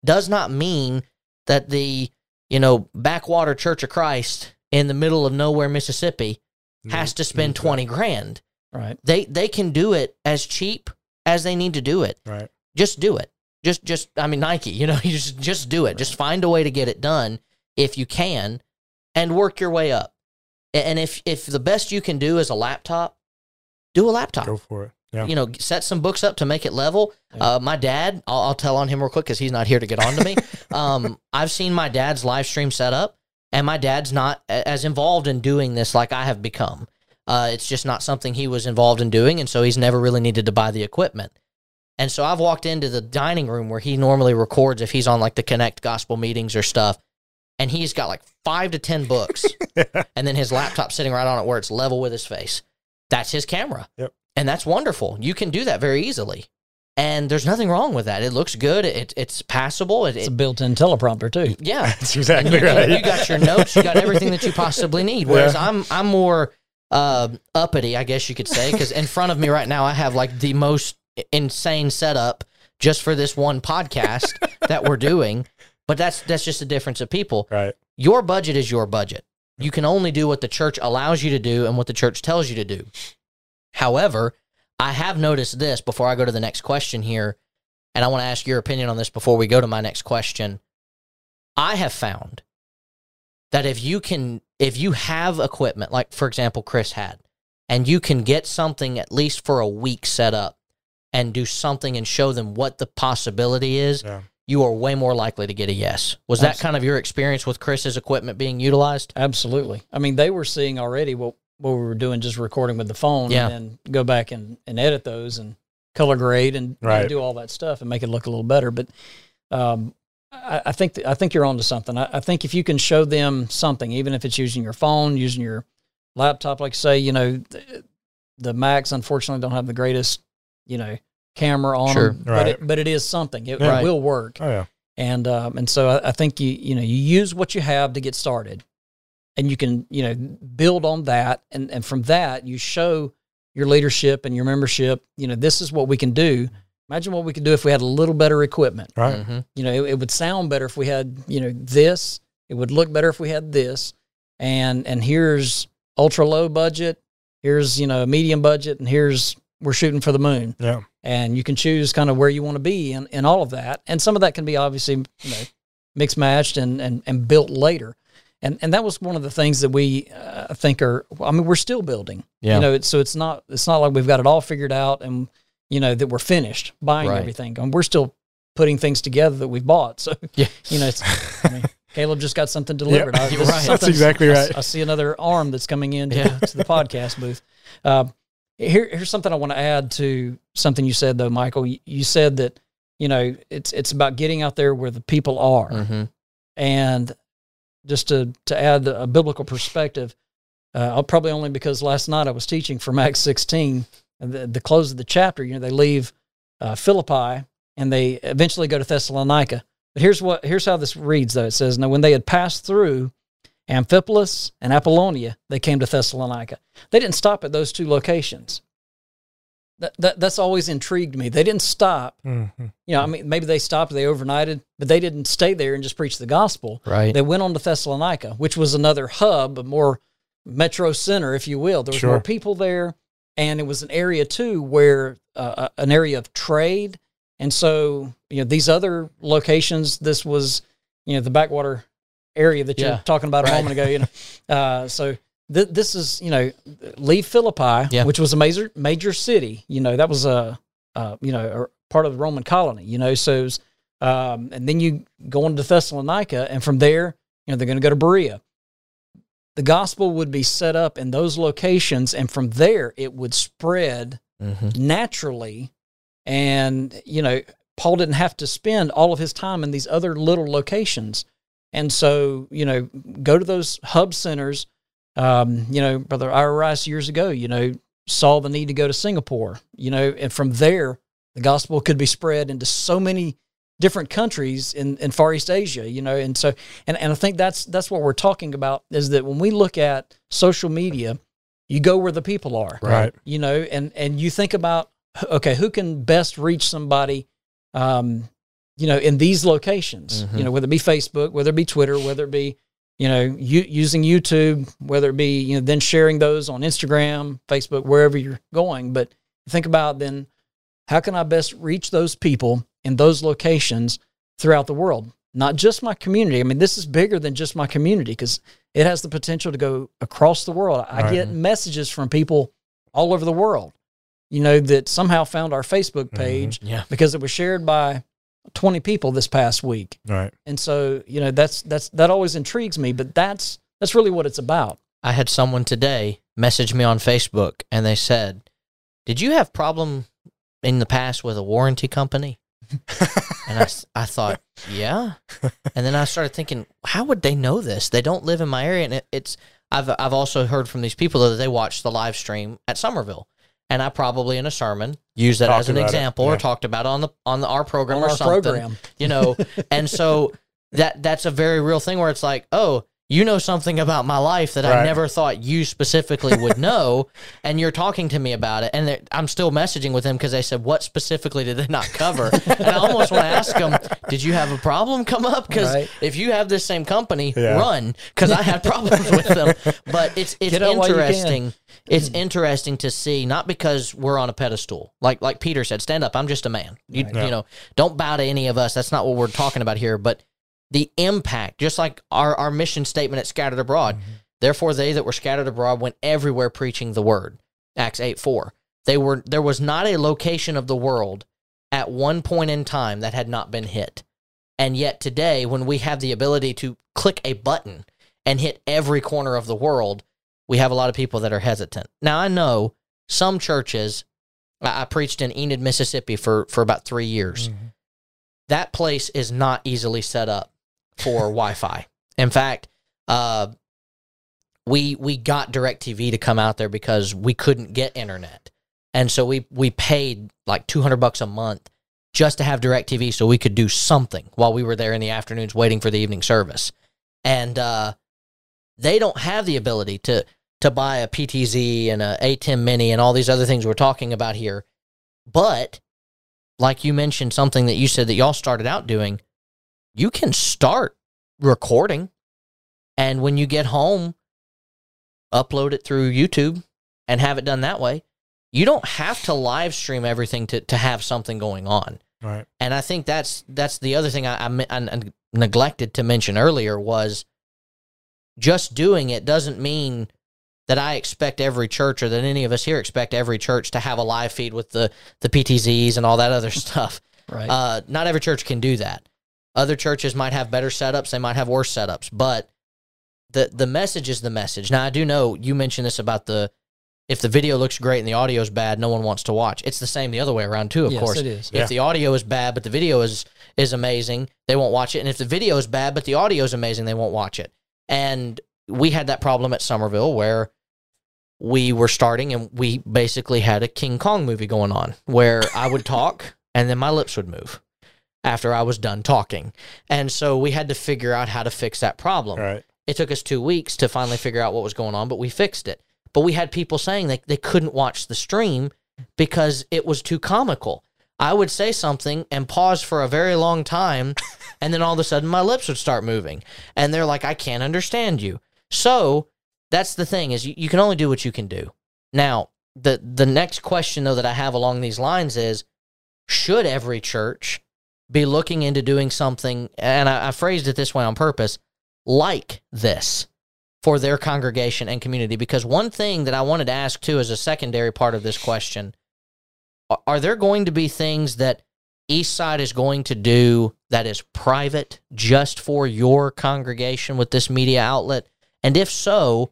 does not mean that the you know backwater Church of Christ in the middle of nowhere, Mississippi, has to spend twenty grand. Right. They they can do it as cheap as they need to do it. Right. Just do it. Just just I mean Nike, you know, you just just do it. Just find a way to get it done if you can and work your way up. And if if the best you can do is a laptop, do a laptop. Go for it. Yeah. You know, set some books up to make it level. Yeah. Uh, my dad, I'll, I'll tell on him real quick because he's not here to get on to me. um, I've seen my dad's live stream set up, and my dad's not as involved in doing this like I have become. Uh, it's just not something he was involved in doing, and so he's never really needed to buy the equipment. And so I've walked into the dining room where he normally records if he's on like the Connect Gospel meetings or stuff, and he's got like five to ten books, and then his laptop sitting right on it where it's level with his face. That's his camera. Yep. And that's wonderful. You can do that very easily. And there's nothing wrong with that. It looks good. It, it's passable. It, It's it- a built-in teleprompter too. yeah. That's exactly you, right. you got your notes. You got everything that you possibly need. Whereas I'm I'm more uh, uppity, I guess you could say, because in front of me right now I have like the most insane setup just for this one podcast that we're doing. But that's that's just a difference of people. right. Your budget is your budget. You can only do what the church allows you to do and what the church tells you to do. However, I have noticed this before I go to the next question here, and I want to ask your opinion on this before we go to my next question. I have found that if you can, if you have equipment, like for example, Chris had, and you can get something at least for a week set up and do something and show them what the possibility is, Yeah. you are way more likely to get a yes. Was that kind of your experience with Chris's equipment being utilized? Absolutely. I mean, they were seeing already what, what we were doing, just recording with the phone, Yeah. and then go back and, and edit those and color grade and you know, Right. do all that stuff and make it look a little better. But um, I, I think th- I think you're onto something. I, I think if you can show them something, even if it's using your phone, using your laptop, like say, you know, the, the Macs unfortunately don't have the greatest, you know, camera on Sure. them, but it, but it is something. It, Yeah. it will work Oh yeah. and um, and so I, I think you you know you use what you have to get started, and you can you know build on that, and and from that you show your leadership and your membership. You know this is what we can do. Imagine what we could do if we had a little better equipment. Right. Mhm. You know it, it would sound better if we had you know this. It would look better if we had this, and and here's ultra low budget. Here's you know medium budget, and here's we're shooting for the moon Yeah. and you can choose kind of where you want to be in, in all of that. And some of that can be obviously you know mixed matched and, and, and built later. And and that was one of the things that we uh, think are. I mean, we're still building. Yeah. You know, it's, so it's not it's not like we've got it all figured out and you know that we're finished buying Right. everything. And we're still putting things together that we've bought. So Yeah. you know, it's, I mean, Caleb just got something delivered. I- you're this is right. That's exactly right. I, see another arm that's coming in to, Yeah. to the podcast booth. Uh, here, here's something I want to add to something you said though, Michael. You, you said that you know it's it's about getting out there where the people are, Mhm. and just to to add a biblical perspective, uh, probably only because last night I was teaching from Acts 16, and the, the close of the chapter. You know, they leave uh, Philippi and they eventually go to Thessalonica. But here's what here's how this reads though. It says, "Now when they had passed through Amphipolis and Apollonia, they came to Thessalonica. They didn't stop at those two locations. That, that that's always intrigued me. They didn't stop. Mhm. You know, I mean, maybe they stopped, they overnighted, but they didn't stay there and just preach the gospel. Right. They went on to Thessalonica, which was another hub, a more metro center, if you will. There was Sure. more people there, and it was an area too where uh, uh, an area of trade, and so you know these other locations. This was you know the backwater area that you're talking about a moment ago. You know, uh, so th- this is you know leave Philippi, Yeah. which was a major major city. You know that was a uh, you know a part of the Roman colony. You know, so was, um, and then you go on to Thessalonica, and from there, you know, they're going to go to Berea. The gospel would be set up in those locations, and from there, it would spread Mhm. naturally. And, you know, Paul didn't have to spend all of his time in these other little locations. And so, you know, go to those hub centers. Um, you know, Brother Ira Rice years ago, you know, saw the need to go to Singapore, you know, and from there, the gospel could be spread into so many different countries in, in Far East Asia, you know, and so and, and I think that's that's what we're talking about is that when we look at social media, you go where the people are Right. you know and and you think about okay who can best reach somebody um you know in these locations Mhm. you know whether it be facebook whether it be twitter whether it be you know you, using youtube whether it be you know then sharing those on instagram facebook wherever you're going. But think about then how can i best reach those people in those locations throughout the world? Not just my community. I mean this is bigger than just my community because it has the potential to go across the world. I Right. get mm-hmm. messages from people all over the world you know that somehow found our facebook mm-hmm. page Yeah. because it was shared by 20 people this past week Right. and so you know that's that's that always intrigues me but that's that's really what it's about I had someone today message me on Facebook and they said, "Did you have problem in the past with a warranty company?" and I, I thought, "Yeah." And then I started thinking, how would they know this? They don't live in my area and it, it's I've I've also heard from these people though that they watched the live stream at Somerville. And I probably in a sermon used that Talked as an example yeah. or talked about on the on the, our program on or our something program. you know? And so that that's a very real thing where it's like oh you know something about my life that i never thought you specifically would know and you're talking to me about it and i'm still messaging with them because they said what specifically did they not cover? And i almost want to ask them did you have a problem come up? Because Right. if you have this same company Yeah. run because i had problems with them. But it's it's Get out while you can. interesting. It's mm-hmm. interesting to see not because we're on a pedestal. Like like peter said stand up i'm just a man. You, Yeah. you know don't bow to any of us. That's not what we're talking about here but the impact just like our, our mission statement at scattered abroad therefore they that were scattered abroad went everywhere preaching the word. Acts 8 4 they were there was not a location of the world at one point in time that had not been hit. And yet today when we have the ability to click a button and hit every corner of the world we have a lot of people that are hesitant. Now i know some churches i I preached in enid mississippi for for about three years. Mhm. that place is not easily set up for Wi-Fi. In fact, uh, we we got Directv to come out there because we couldn't get internet, and so we we paid like two hundred bucks a month just to have Directv so we could do something while we were there in the afternoons waiting for the evening service, and uh, they don't have the ability to to buy a PTZ and a ATEM Mini and all these other things we're talking about here, but like you mentioned something that you said that y'all started out doing, you can start recording. And when you get home, upload it through YouTube and have it done that way. You don't have to live stream everything to, to have something going on. Right. And I think that's that's the other thing I, I, I neglected to mention earlier was just doing it doesn't mean that I expect every church or that any of us here expect every church to have a live feed with the the PTZs and all that other stuff. right Uh, not every church can do that. Other churches might have better setups, they might have worse setups, but the the message is the message. Now I do know you mentioned this about the if the video looks great and the audio is bad, no one wants to watch. It's the same the other way around too, of yes course. it is Yeah. If the audio is bad but the video is is amazing, they won't watch it. And if the video is bad but the audio is amazing, they won't watch it. And we had that problem at Somerville where we were starting and we basically had a King Kong movie going on where I would talk and then my lips would move after I was done talking. And so we had to figure out how to fix that problem. Right. It took us two weeks to finally figure out what was going on, but we fixed it. But we had people saying they, they couldn't watch the stream because it was too comical. I would say something and pause for a very long time, and then all of a sudden my lips would start moving. And they're like, I can't understand you. So that's the thing is you, you can only do what you can do. Now, the the next question though that I have along these lines is should every church be looking into doing something and I, I phrased it this way on purpose like this for their congregation and community. Because one thing that I wanted to ask too as a secondary part of this question are, are there going to be things that Eastside is going to do that is private just for your congregation with this media outlet? And if so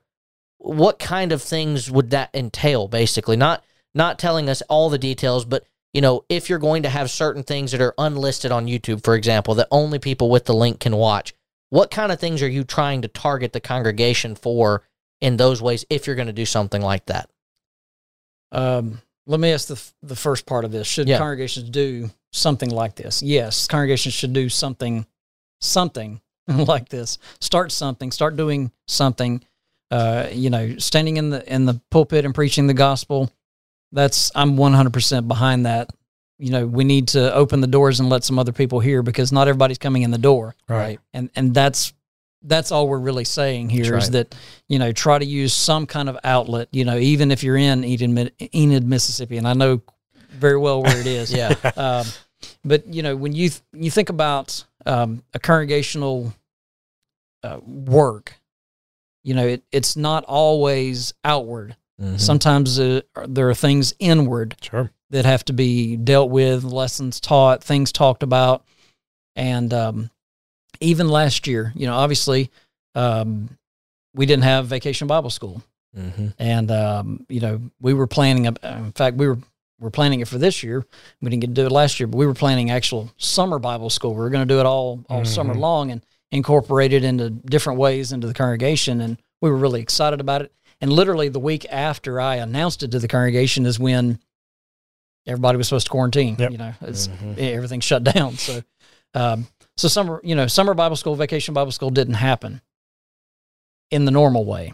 what kind of things would that entail basically? Not not telling us all the details but you know if you're going to have certain things that are unlisted on YouTube for example that only people with the link can watch what kind of things are you trying to target the congregation for in those ways if you're going to do something like that Um, let me ask the the first part of this: Should Yeah. congregations do something like this? Yes, congregations should do something, something like this. Start something. Start doing something. Uh, you know, standing in the in the pulpit and preaching the gospel. That's I'm 100 percent behind that. You know, we need to open the doors and let some other people hear because not everybody's coming in the door Right. and and that's that's all we're really saying here is right. that you know try to use some kind of outlet you know even if you're in Enid, Enid Mississippi and I know very well where it is yeah um, but you know when you th- you think about um, a congregational uh, work you know it, it's not always outward Mm-hmm. sometimes uh, there are things inward Sure. that have to be dealt with, lessons taught, things talked about, and um, even last year, you know, obviously, um, we didn't have vacation Bible school, Mm-hmm. and um, you know, we were planning. A, in fact, we were we're planning it for this year. We didn't get to do it last year, but we were planning actual summer Bible school. We were going to do it all all summer Mhm. long and incorporate it into different ways into the congregation, and we were really excited about it. And literally, the week after I announced it to the congregation is when everybody was supposed to quarantine. Yep. You know, it's, Mhm. everything shut down. So, um, so summer, you know, summer Bible school, vacation Bible school didn't happen in the normal way,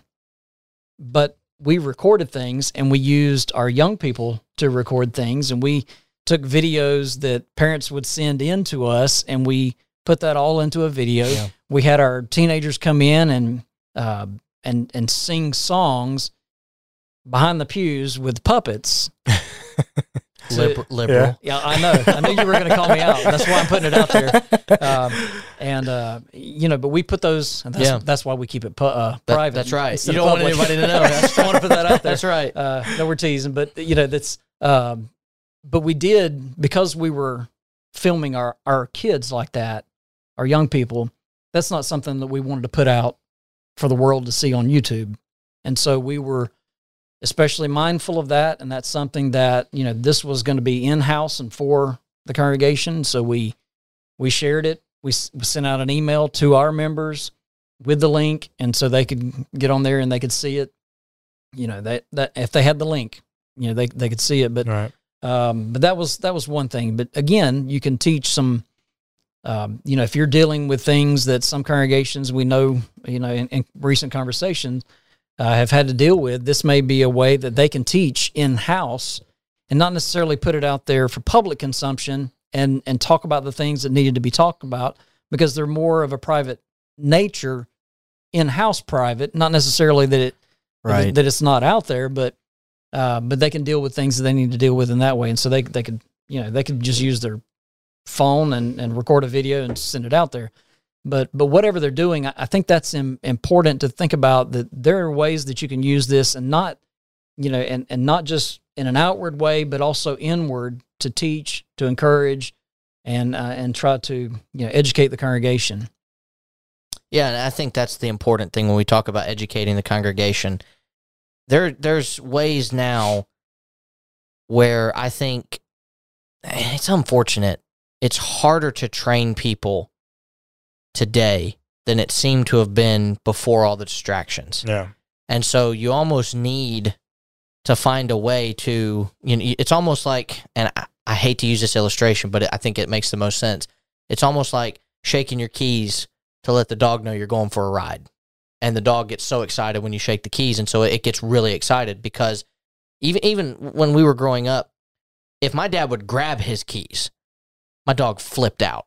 but we recorded things and we used our young people to record things and we took videos that parents would send in to us and we put that all into a video. Yeah. We had our teenagers come in and, uh, and, and sing songs behind the pews with puppets So- Liber- liberal yeah, I know. I knew you were going to call me out. That's why I'm putting it out there. Um, and uh, you know, but we put those. And that's, Yeah. that's why we keep it pu- uh, That- private. that's right you don't want anybody to know I just want to put that out there. that's right Uh, no, we're teasing, but you know, that's. Um, but we did because we were filming our our kids like that, our young people. That's not something that we wanted to put out for the world to see on YouTube, and so we were especially mindful of that and that's something that you know this was going to be in house and for the congregation so we we shared it we, s- we sent out an email to our members with the link and so they could get on there and they could see it you know that that if they had the link you know they they could see it but Right. um, but that was that was one thing. But again, you can teach some. Um, you know, if you're dealing with things that some congregations we know, you know, in, in recent conversations uh, have had to deal with, this may be a way that they can teach in house and not necessarily put it out there for public consumption and and talk about the things that needed to be talked about because they're more of a private nature, in house private, not necessarily that it right. that it's not out there, but uh, but they can deal with things that they need to deal with in that way, and so they they could you know they could just use their phone and, and record a video and send it out there. But but whatever they're doing, I, I think that's Im- important to think about that there are ways that you can use this and not you know and and not just in an outward way, but also inward to teach, to encourage, and uh, and try to you know educate the congregation. Yeah, and I think that's the important thing when we talk about educating the congregation. There, there's ways now where I think eh, it's unfortunate. It's harder to train people today than it seemed to have been before all the distractions. Yeah. And so you almost need to find a way to, you know, it's almost like, and I, I hate to use this illustration, but I think it makes the most sense. It's almost like shaking your keys to let the dog know you're going for a ride. And the dog gets so excited when you shake the keys. And so it gets really excited because even, even when we were growing up, if my dad would grab his keys, my dog flipped out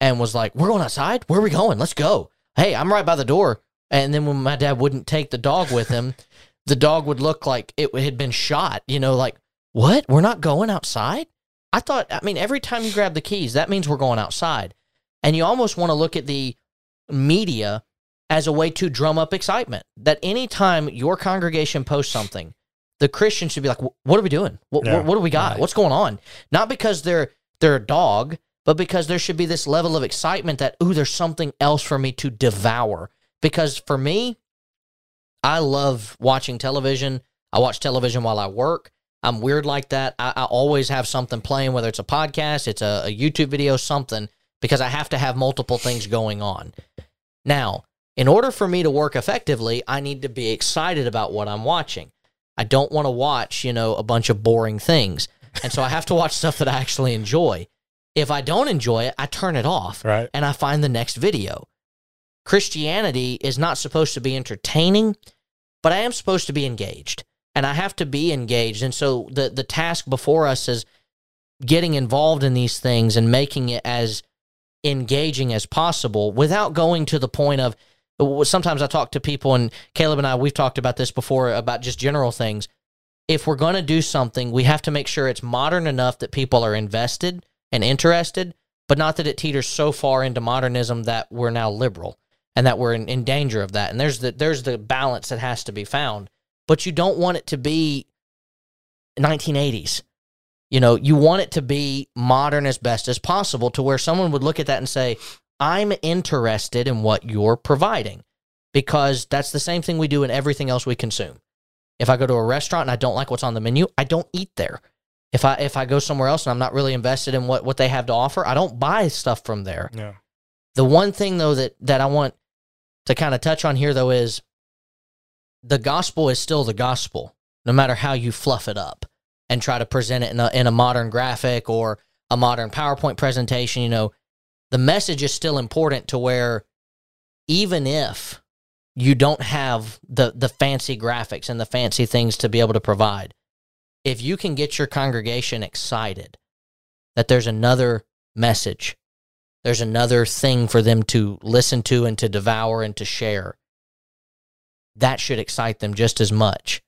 and was like, We're going outside? Where are we going? Let's go. Hey, I'm right by the door. And then when my dad wouldn't take the dog with him, the dog would look like it had been shot. You know, like what? We're not going outside. I thought. I mean, every time you grab the keys, that means we're going outside, and you almost want to look at the media as a way to drum up excitement. That anytime your congregation posts something, the Christian should be like, "What are we doing? What, Yeah, what, what do we got? right. What's going on?" Not because they're they're a dog, but because there should be this level of excitement that, "Ooh, there's something else for me to devour." Because for me, I love watching television. I watch television while I work. I'm weird like that. I, I always have something playing, whether it's a podcast, it's a, a YouTube video, something, because I have to have multiple things going on. Now, in order for me to work effectively, I need to be excited about what I'm watching. I don't want to watch, you know, a bunch of boring things. And so I have to watch stuff that I actually enjoy. If I don't enjoy it, I turn it off Right. and I find the next video. Christianity is not supposed to be entertaining, but I am supposed to be engaged. And I have to be engaged. And so the the task before us is getting involved in these things and making it as engaging as possible without going to the point of sometimes I talk to people and Caleb and I we've talked about this before about just general things. If we're going to do something, we have to make sure it's modern enough that people are invested and interested, but not that it teeters so far into modernism that we're now liberal and that we're in, in danger of that. And there's the there's the balance that has to be found. But you don't want it to be 1980s. You know, you want it to be modern as best as possible to where someone would look at that and say, I'm interested in what you're providing. Because that's the same thing we do in everything else we consume. If I go to a restaurant and I don't like what's on the menu, I don't eat there. If I if I go somewhere else and I'm not really invested in what, what they have to offer, I don't buy stuff from there. Yeah. The one thing though that that I want to kind of touch on here though is the gospel is still the gospel, no matter how you fluff it up and try to present it in a, in a modern graphic or a modern PowerPoint presentation. You know, the message is still important to where even if you don't have the the fancy graphics and the fancy things to be able to provide, if you can get your congregation excited that there's another message there's another thing for them to listen to and to devour and to share. That should excite them just as much.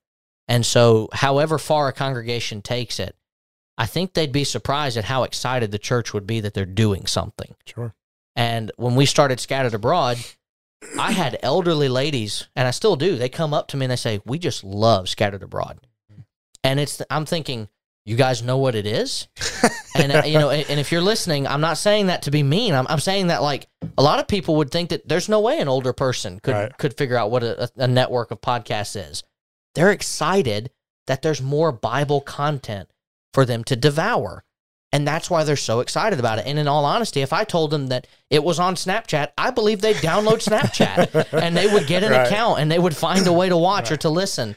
And so, however far a congregation takes it, I think they'd be surprised at how excited the church would be that they're doing something. Sure. And when we started Scattered Abroad, I had elderly ladies, and I still do. They come up to me and they say, "We just love Scattered Abroad," and it's I'm thinking, you guys know what it is, and uh, you know, and, and if you're listening, I'm not saying that to be mean. I'm I'm saying that like a lot of people would think that there's no way an older person could Right. could figure out what a, a network of podcasts is. They're excited that there's more Bible content for them to devour. And that's why they're so excited about it. And in all honesty, if I told them that it was on Snapchat, I believe they'd download Snapchat and they would get an Right. account and they would find a way to watch or to listen.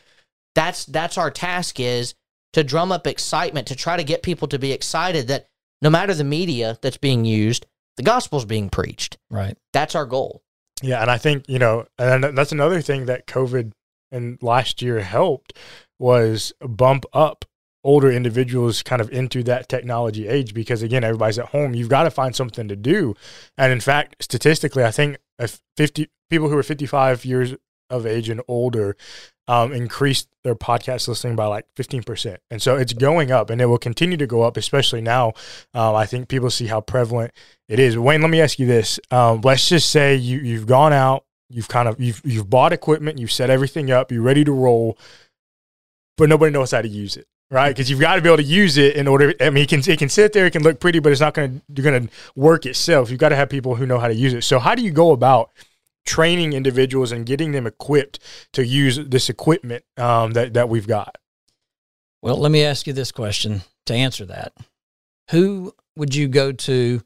That's that's our task is to drum up excitement, to try to get people to be excited that no matter the media that's being used, the gospel's being preached. Right. That's our goal. Yeah, and I think you know, and that's another thing that COVID and last year helped was bump up older individuals kind of into that technology age because again, everybody's at home. You've got to find something to do, and in fact, statistically, I think if fifty people who are fifty-five years of age and older um, increased their podcast listening by like 15%. And so it's going up and it will continue to go up, especially now. Um, I think people see how prevalent it is. Wayne, let me ask you this. Um, let's just say you, you've gone out, you've kind of, you've, you've bought equipment, you've set everything up, you're ready to roll, but nobody knows how to use it. Right, because you've got to be able to use it in order. I mean, it can it can sit there, it can look pretty, but it's not going to going to work itself. You've got to have people who know how to use it. So, how do you go about training individuals and getting them equipped to use this equipment um, that that we've got? Well, let me ask you this question to answer that. Who would you go to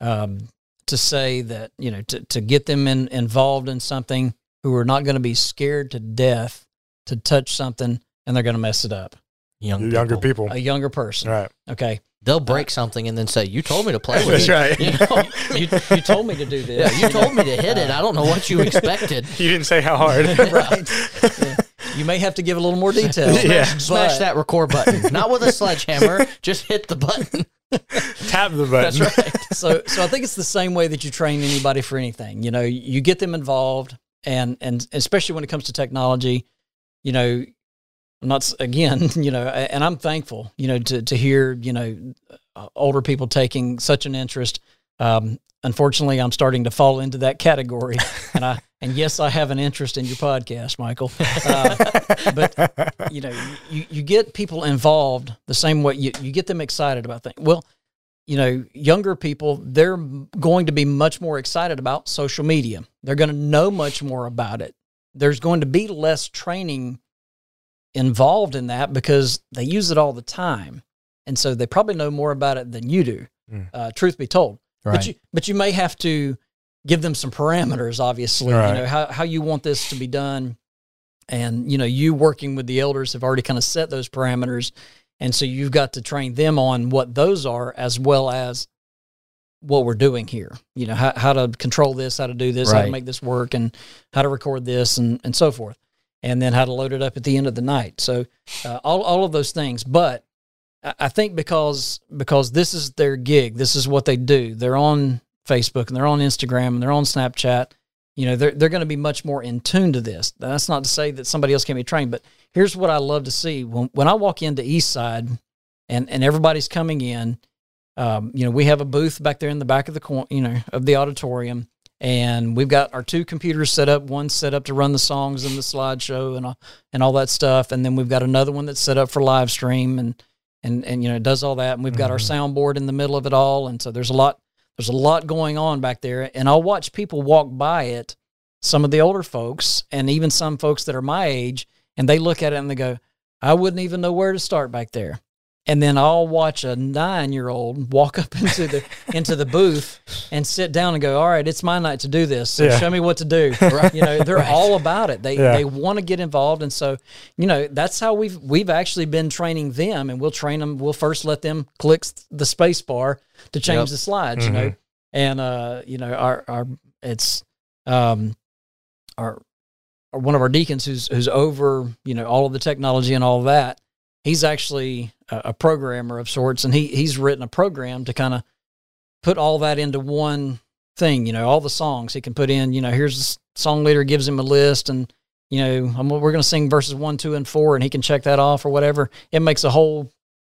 um, to say that, you know, to, to get them in, involved in something who are not going to be scared to death to touch something and they're going to mess it up? Young Younger people. people, A younger person. right? Okay. They'll break uh, something and then say, "You told me to play with That's it. right. You, know? You, you told me to do Yeah, this. you told me to hit it. I don't know what you expected. You didn't say how hard, right. Yeah. You may have to give a little more detail. Yeah. Smash but- that record button. Not with a sledgehammer. Just hit the button. Tap the button. That's right. so so I think it's the same way that you train anybody for anything. You know, you get them involved and and especially when it comes to technology, you know, I'm not again, you know, and I'm thankful, you know, to to hear, you know, older people taking such an interest. Um, unfortunately, I'm starting to fall into that category, and I and yes, I have an interest in your podcast, Michael. Uh, but you know, you, you get people involved the same way you, you get them excited about things. Well, you know, younger people, they're going to be much more excited about social media. They're going to know much more about it. There's going to be less training involved in that because they use it all the time. And so they probably know more about it than you do, Mm. uh, truth be told. Right. But you, but you may have to give them some parameters, obviously, Right. you know, how, how you want this to be done. And, you know, you working with the elders have already kind of set those parameters. And so you've got to train them on what those are as well as what we're doing here. You know, how, how to control this, how to do this, how to make this work, and how to record this, and, and so forth. And then how to load it up at the end of the night. So uh, all, all of those things. But I think because because this is their gig, this is what they do. They're on Facebook and they're on Instagram and they're on Snapchat. You know, they're they're going to be much more in tune to this. That's not to say that somebody else can't be trained, but here's what I love to see when when I walk into East Side, and and everybody's coming in. Um, you know, we have a booth back there in the back of the you know of the auditorium, and we've got our two computers set up. One set up to run the songs and the slideshow and all, and all that stuff, and then we've got another one that's set up for live stream and and and you know it does all that. And we've got our mm-hmm. soundboard in the middle of it all, and so there's a lot there's a lot going on back there. And I'll watch people walk by it, some of the older folks, and even some folks that are my age, and they look at it and they go, "I wouldn't even know where to start back there." And then I'll watch a nine year old walk up into the into the booth and sit down and go, All right, it's my night to do this. So Yeah. show me what to do. You know, they're all about it. They Yeah. they want to get involved. And so, you know, that's how we've we've actually been training them and we'll train them. We'll first let them click the space bar to change Yep. the slides, you know. And uh, you know, our our it's um our, our one of our deacons who's who's over, you know, all of the technology and all of that he's actually a, programmer of sorts, and he he's written a program to kind of put all that into one thing. You know, all the songs he can put in. You know, here's the song leader gives him a list, and you know, I'm, we're going to sing verses one, two, and four, and he can check that off or whatever. It makes a whole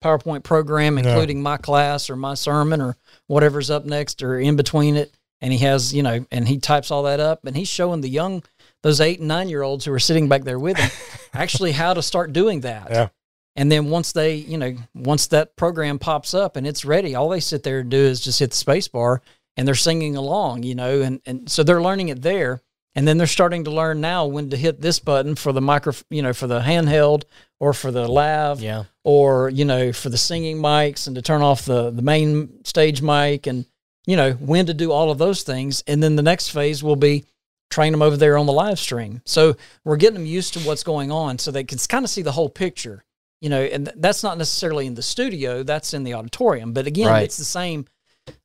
PowerPoint program, Yeah. including my class or my sermon or whatever's up next or in between it. And he has, you know, and he types all that up, and he's showing the young, those eight and nine year olds who are sitting back there with him, actually how to start doing that. Yeah. And then once they, you know, once that program pops up and it's ready, all they sit there and do is just hit the space bar and they're singing along, you know, and, and so they're learning it there. And then they're starting to learn now when to hit this button for the micro, you know, for the handheld or for the lav Yeah. or, you know, for the singing mics and to turn off the, the main stage mic and, you know, when to do all of those things. And then the next phase will be train them over there on the live stream. So we're getting them used to what's going on so they can kind of see the whole picture you know, and that's not necessarily in the studio. That's in the auditorium. But again, Right. it's the same.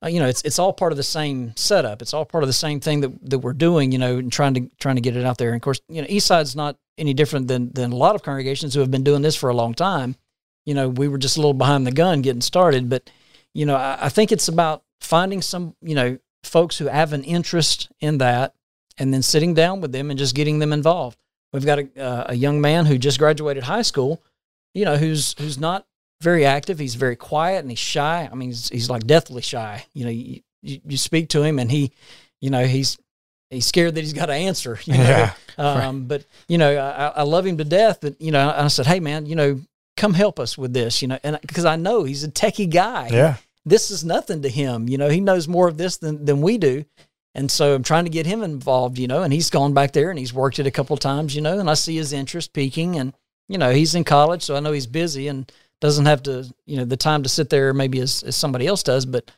Uh, you know, it's it's all part of the same setup. It's all part of the same thing that, that we're doing. You know, and trying to trying to get it out there. And of course, you know, Eastside's not any different than than a lot of congregations who have been doing this for a long time. You know, we were just a little behind the gun getting started. But you know, I, I think it's about finding some you know folks who have an interest in that, and then sitting down with them and just getting them involved. We've got a, uh, a young man who just graduated high school you know, who's who's not very active. He's very quiet and he's shy. I mean, he's, he's like deathly shy. You know, you, you, you speak to him and he, you know, he's he's scared that he's got to answer. You know? Yeah. Um, but you know, I, I love him to death. But you know, I said, hey man, you know, come help us with this. You know, and because I know he's a techie guy. Yeah. This is nothing to him. You know, he knows more of this than than we do. And so I'm trying to get him involved, you know, and he's gone back there and he's worked it a couple times, you know, and I see his interest peaking and you know, he's in college, so I know he's busy and doesn't have to, you know, the time to sit there maybe as, as somebody else does, but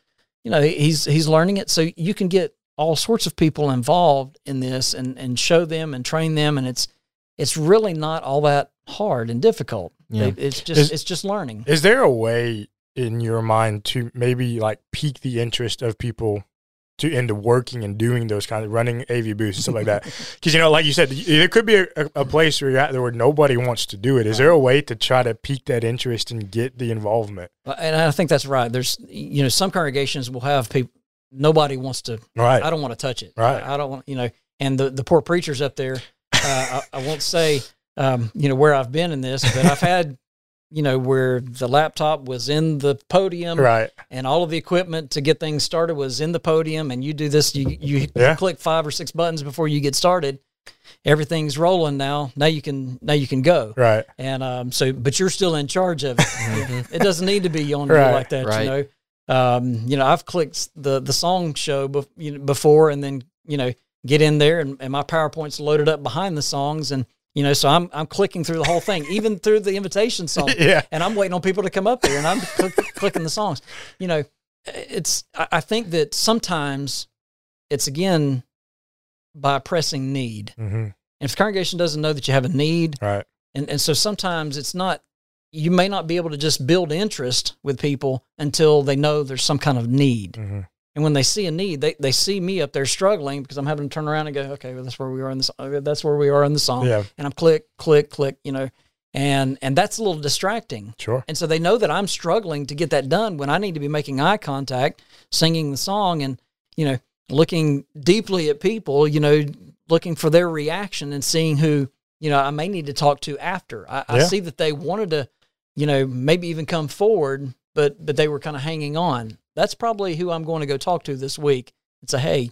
you know, he's he's learning it. So you can get all sorts of people involved in this and and show them and train them and it's it's really not all that hard and difficult. Yeah. It- It's just Is- it's just learning. Is there a way in your mind to maybe like pique the interest of people to into working and doing those kind of running AV booths and stuff like that? Because you know, like you said, there could be a, a place where you're at there where nobody wants to do it. Is there a way to try to pique that interest and get the involvement? Uh, And I think that's right. There's you know, some congregations will have people nobody wants to Right. I don't want to touch it. Right. I, I don't want, you know, and the, the poor preachers up there, uh, I, I won't say, um, you know, where I've been in this, but I've had, you know, where the laptop was in the podium, Right. and all of the equipment to get things started was in the podium, and you do this, you you Yeah. click five or six buttons before you get started. Everything's rolling now. Now you can now you can go. Right. And um, so, but you're still in charge of it. it doesn't need to be on Right, like that, right. you know. Um, you know, I've clicked the the song show bef- you know, before, and then you know get in there, and, and my PowerPoint's loaded up behind the songs, and you know, so I'm I'm clicking through the whole thing, even through the invitation song, Yeah. and I'm waiting on people to come up there, and I'm click, clicking the songs. You know, it's I, think that sometimes it's again by pressing need. hmm And if the congregation doesn't know that you have a need, Right. and and so sometimes it's not you may not be able to just build interest with people until they know there's some kind of need. hmm And when they see a need, they, they see me up there struggling because I'm having to turn around and go, okay, well, that's where we are in the song. Uh, that's where we are in the song. Yeah. And I'm click, click, click, you know, and and that's a little distracting. Sure. And so they know that I'm struggling to get that done when I need to be making eye contact, singing the song, and you know, looking deeply at people, you know, looking for their reaction and seeing who you know I may need to talk to after. I, I see that they wanted to, you know, maybe even come forward, but but they were kind of hanging on. That's probably who I'm going to go talk to this week and say, hey,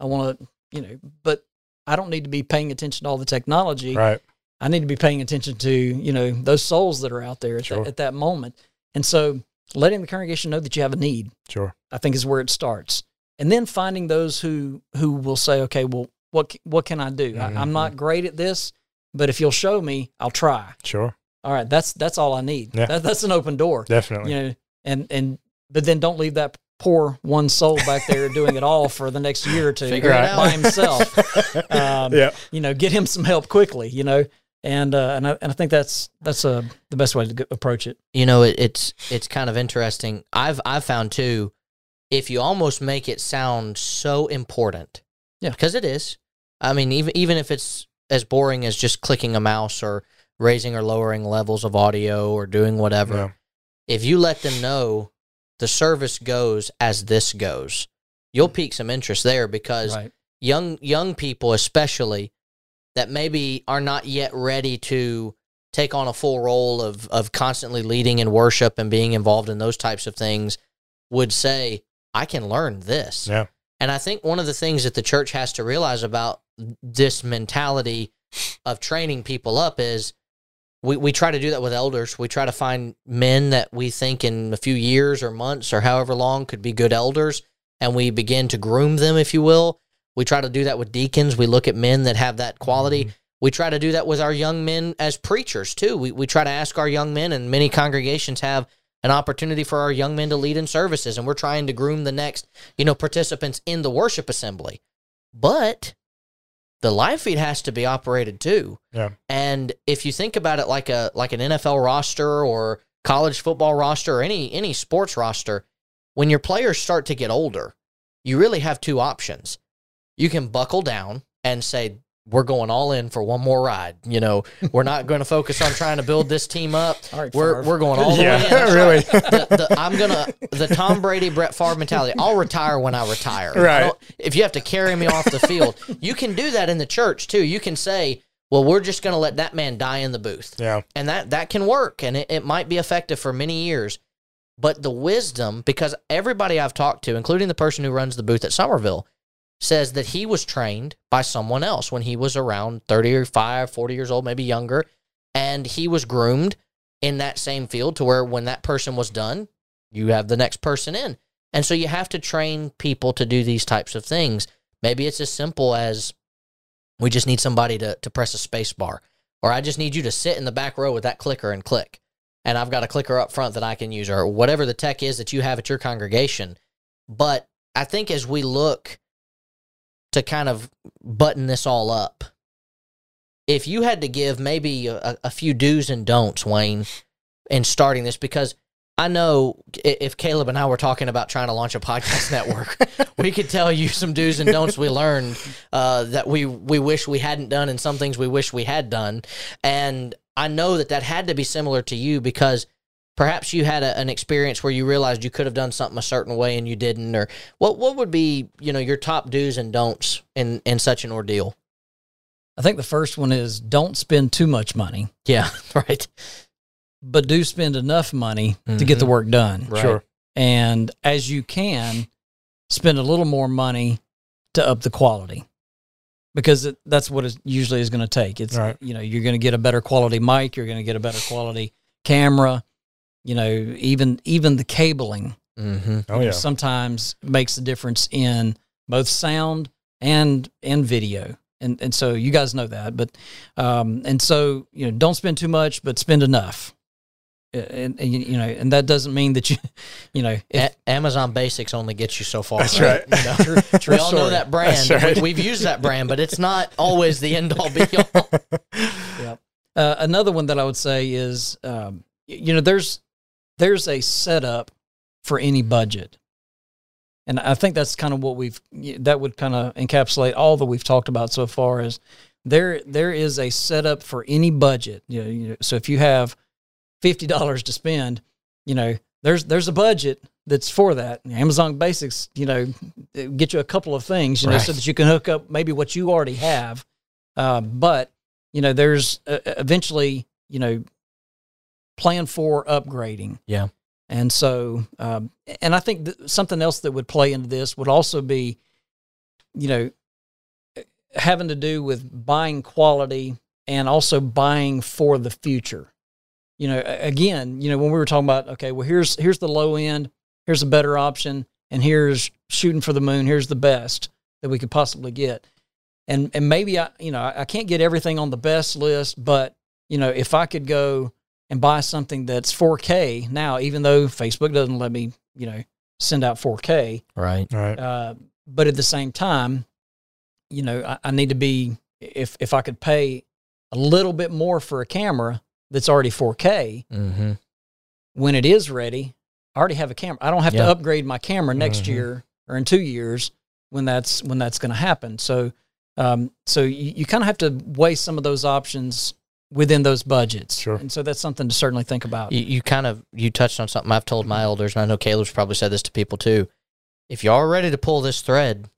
I want to, you know, but I don't need to be paying attention to all the technology. Right. I need to be paying attention to, you know, those souls that are out there at, Sure. that, at that moment. And so letting the congregation know that you have a need, Sure. I think is where it starts. And then finding those who who will say, okay, well, what what can I do? I, I'm mm-hmm. not great at this, but if you'll show me, I'll try. Sure. All right, that's that's all I need. Yeah. That, that's an open door. Definitely. You know, and and but then don't leave that poor one soul back there doing it all for the next year or two Figure it by himself. Um, yeah. you know, get him some help quickly, you know, and uh, and I, and I think that's that's uh, the best way to go, approach it. you know it, it's it's kind of interesting i've i've found too if you almost make it sound so important Yeah. because it is i mean even even if it's as boring as just clicking a mouse or raising or lowering levels of audio or doing whatever Yeah. if you let them know the service goes as this goes you'll hmm. pique some interest there because Right. young young people especially that maybe are not yet ready to take on a full role of of constantly leading in worship and being involved in those types of things would say I can learn this. Yeah. And I think one of the things that the church has to realize about this mentality of training people up is we, we try to do that with elders. We try to find men that we think in a few years or months or however long could be good elders, and we begin to groom them, if you will. We try to do that with deacons. We look at men that have that quality. Mm-hmm. We try to do that with our young men as preachers too. We we try to ask our young men, and many congregations have an opportunity for our young men to lead in services, and we're trying to groom the next, you know, participants in the worship assembly. But the live feed has to be operated too. Yeah. And if you think about it like a like an NFL roster or college football roster or any any sports roster, when your players start to get older, you really have two options. You can buckle down and say, we're going all in for one more ride. You know, we're not going to focus on trying to build this team up. All right, We're Favre. we're going all the way in. Yeah. Really. the, the, I'm gonna the Tom Brady Brett Favre mentality. I'll retire when I retire. I Right. don't- If you have to carry me off the field, you can do that in the church too. You can say, "Well, we're just gonna let that man die in the booth," yeah. and that that can work, and it, it might be effective for many years. But the wisdom, because everybody I've talked to, including the person who runs the booth at Somerville, says that he was trained by someone else when he was around 35, 40 years old, maybe younger. And he was groomed in that same field to where when that person was done, you have the next person in. And so you have to train people to do these types of things. Maybe it's as simple as we just need somebody to, to press a space bar, or I just need you to sit in the back row with that clicker and click. And I've got a clicker up front that I can use, or whatever the tech is that you have at your congregation. But I think as we look to kind of button this all up, if you had to give maybe a, a few do's and don'ts, Wayne, in starting this, because I know if Caleb and I were talking about trying to launch a podcast network, we could tell you some do's and don'ts we learned uh, that we we wish we hadn't done, and some things we wish we had done. And I know that that had to be similar to you because perhaps you had a, an experience where you realized you could have done something a certain way and you didn't. Or what what would be you know your top do's and don'ts in in such an ordeal? I think the first one is don't spend too much money, Yeah, right. but do spend enough money to get the Mhm. work done. Right. Sure. And as you can, spend a little more money to up the quality because it, that's what it usually is going to take. It's, Right. you know, you're going to get a better quality mic, you're going to get a better quality camera, you know, even, even the cabling Mm-hmm. Oh yeah. sometimes makes a difference in both sound and and video. And and so you guys know that, but um and so you know don't spend too much, but spend enough. And, and you know, and that doesn't mean that you, you know, if, A- Amazon Basics only gets you so far. That's right. You know? true, true we all know that brand. That's right. We, we've used that brand, but it's not always the end all be all. Uh, another one that I would say is, um, you know, there's there's a setup for any budget, and I think that's kind of what we've that would kind of encapsulate all that we've talked about so far. Is there there is a setup for any budget. You know, you know, so if you have fifty dollars to spend, you know, there's there's a budget that's for that. Amazon Basics, you know, get you a couple of things, you know, so that you can hook up maybe what you already have. Uh, but you know, there's uh, eventually, you know, plan for upgrading. Yeah. And so, um, and I think th- something else that would play into this would also be, you know, having to do with buying quality and also buying for the future. You know, again, you know, when we were talking about, okay, well, here's here's the low end, here's a better option, and here's shooting for the moon, here's the best that we could possibly get. And and maybe I, you know, I I can't get everything on the best list, but you know, if I could go and buy something that's 4K now, even though Facebook doesn't let me, you know, send out 4K, Right. Right. uh, but at the same time, you know, I, I need to be if if I could pay a little bit more for a camera that's already 4K Mm-hmm. when it is ready, I already have a camera. I don't have Yeah. to upgrade my camera next Mhm. year or in two years when that's when that's going to happen. So, um, so you, you kind of have to weigh some of those options within those budgets. Sure. And so that's something to certainly think about. You, you kind of you touched on something I've told my elders, and I know Caleb's probably said this to people too. If you are ready to pull this thread,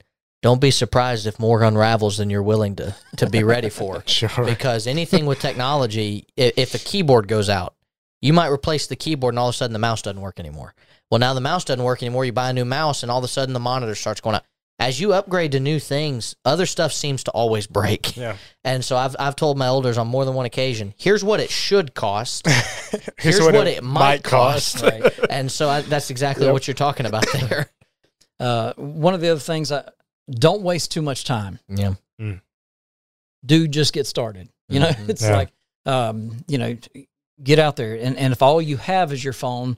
don't be surprised if more unravels than you're willing to to be ready for. Sure. because anything with technology, i- if a keyboard goes out, you might replace the keyboard and all of a sudden the mouse doesn't work anymore. Well, now the mouse doesn't work anymore. You buy a new mouse and all of a sudden the monitor starts going out. As you upgrade to new things, other stuff seems to always break. Yeah. And so I've, I've told my elders on more than one occasion, here's what it should cost. Here's, Here's what, it, might cost. Right. and so I, that's exactly Yep. what you're talking about there. Uh, one of the other things, I don't waste too much time. yeah. do just get started. You know, Mhm. it's Yeah. like, um, you know, get out there. And, and if all you have is your phone,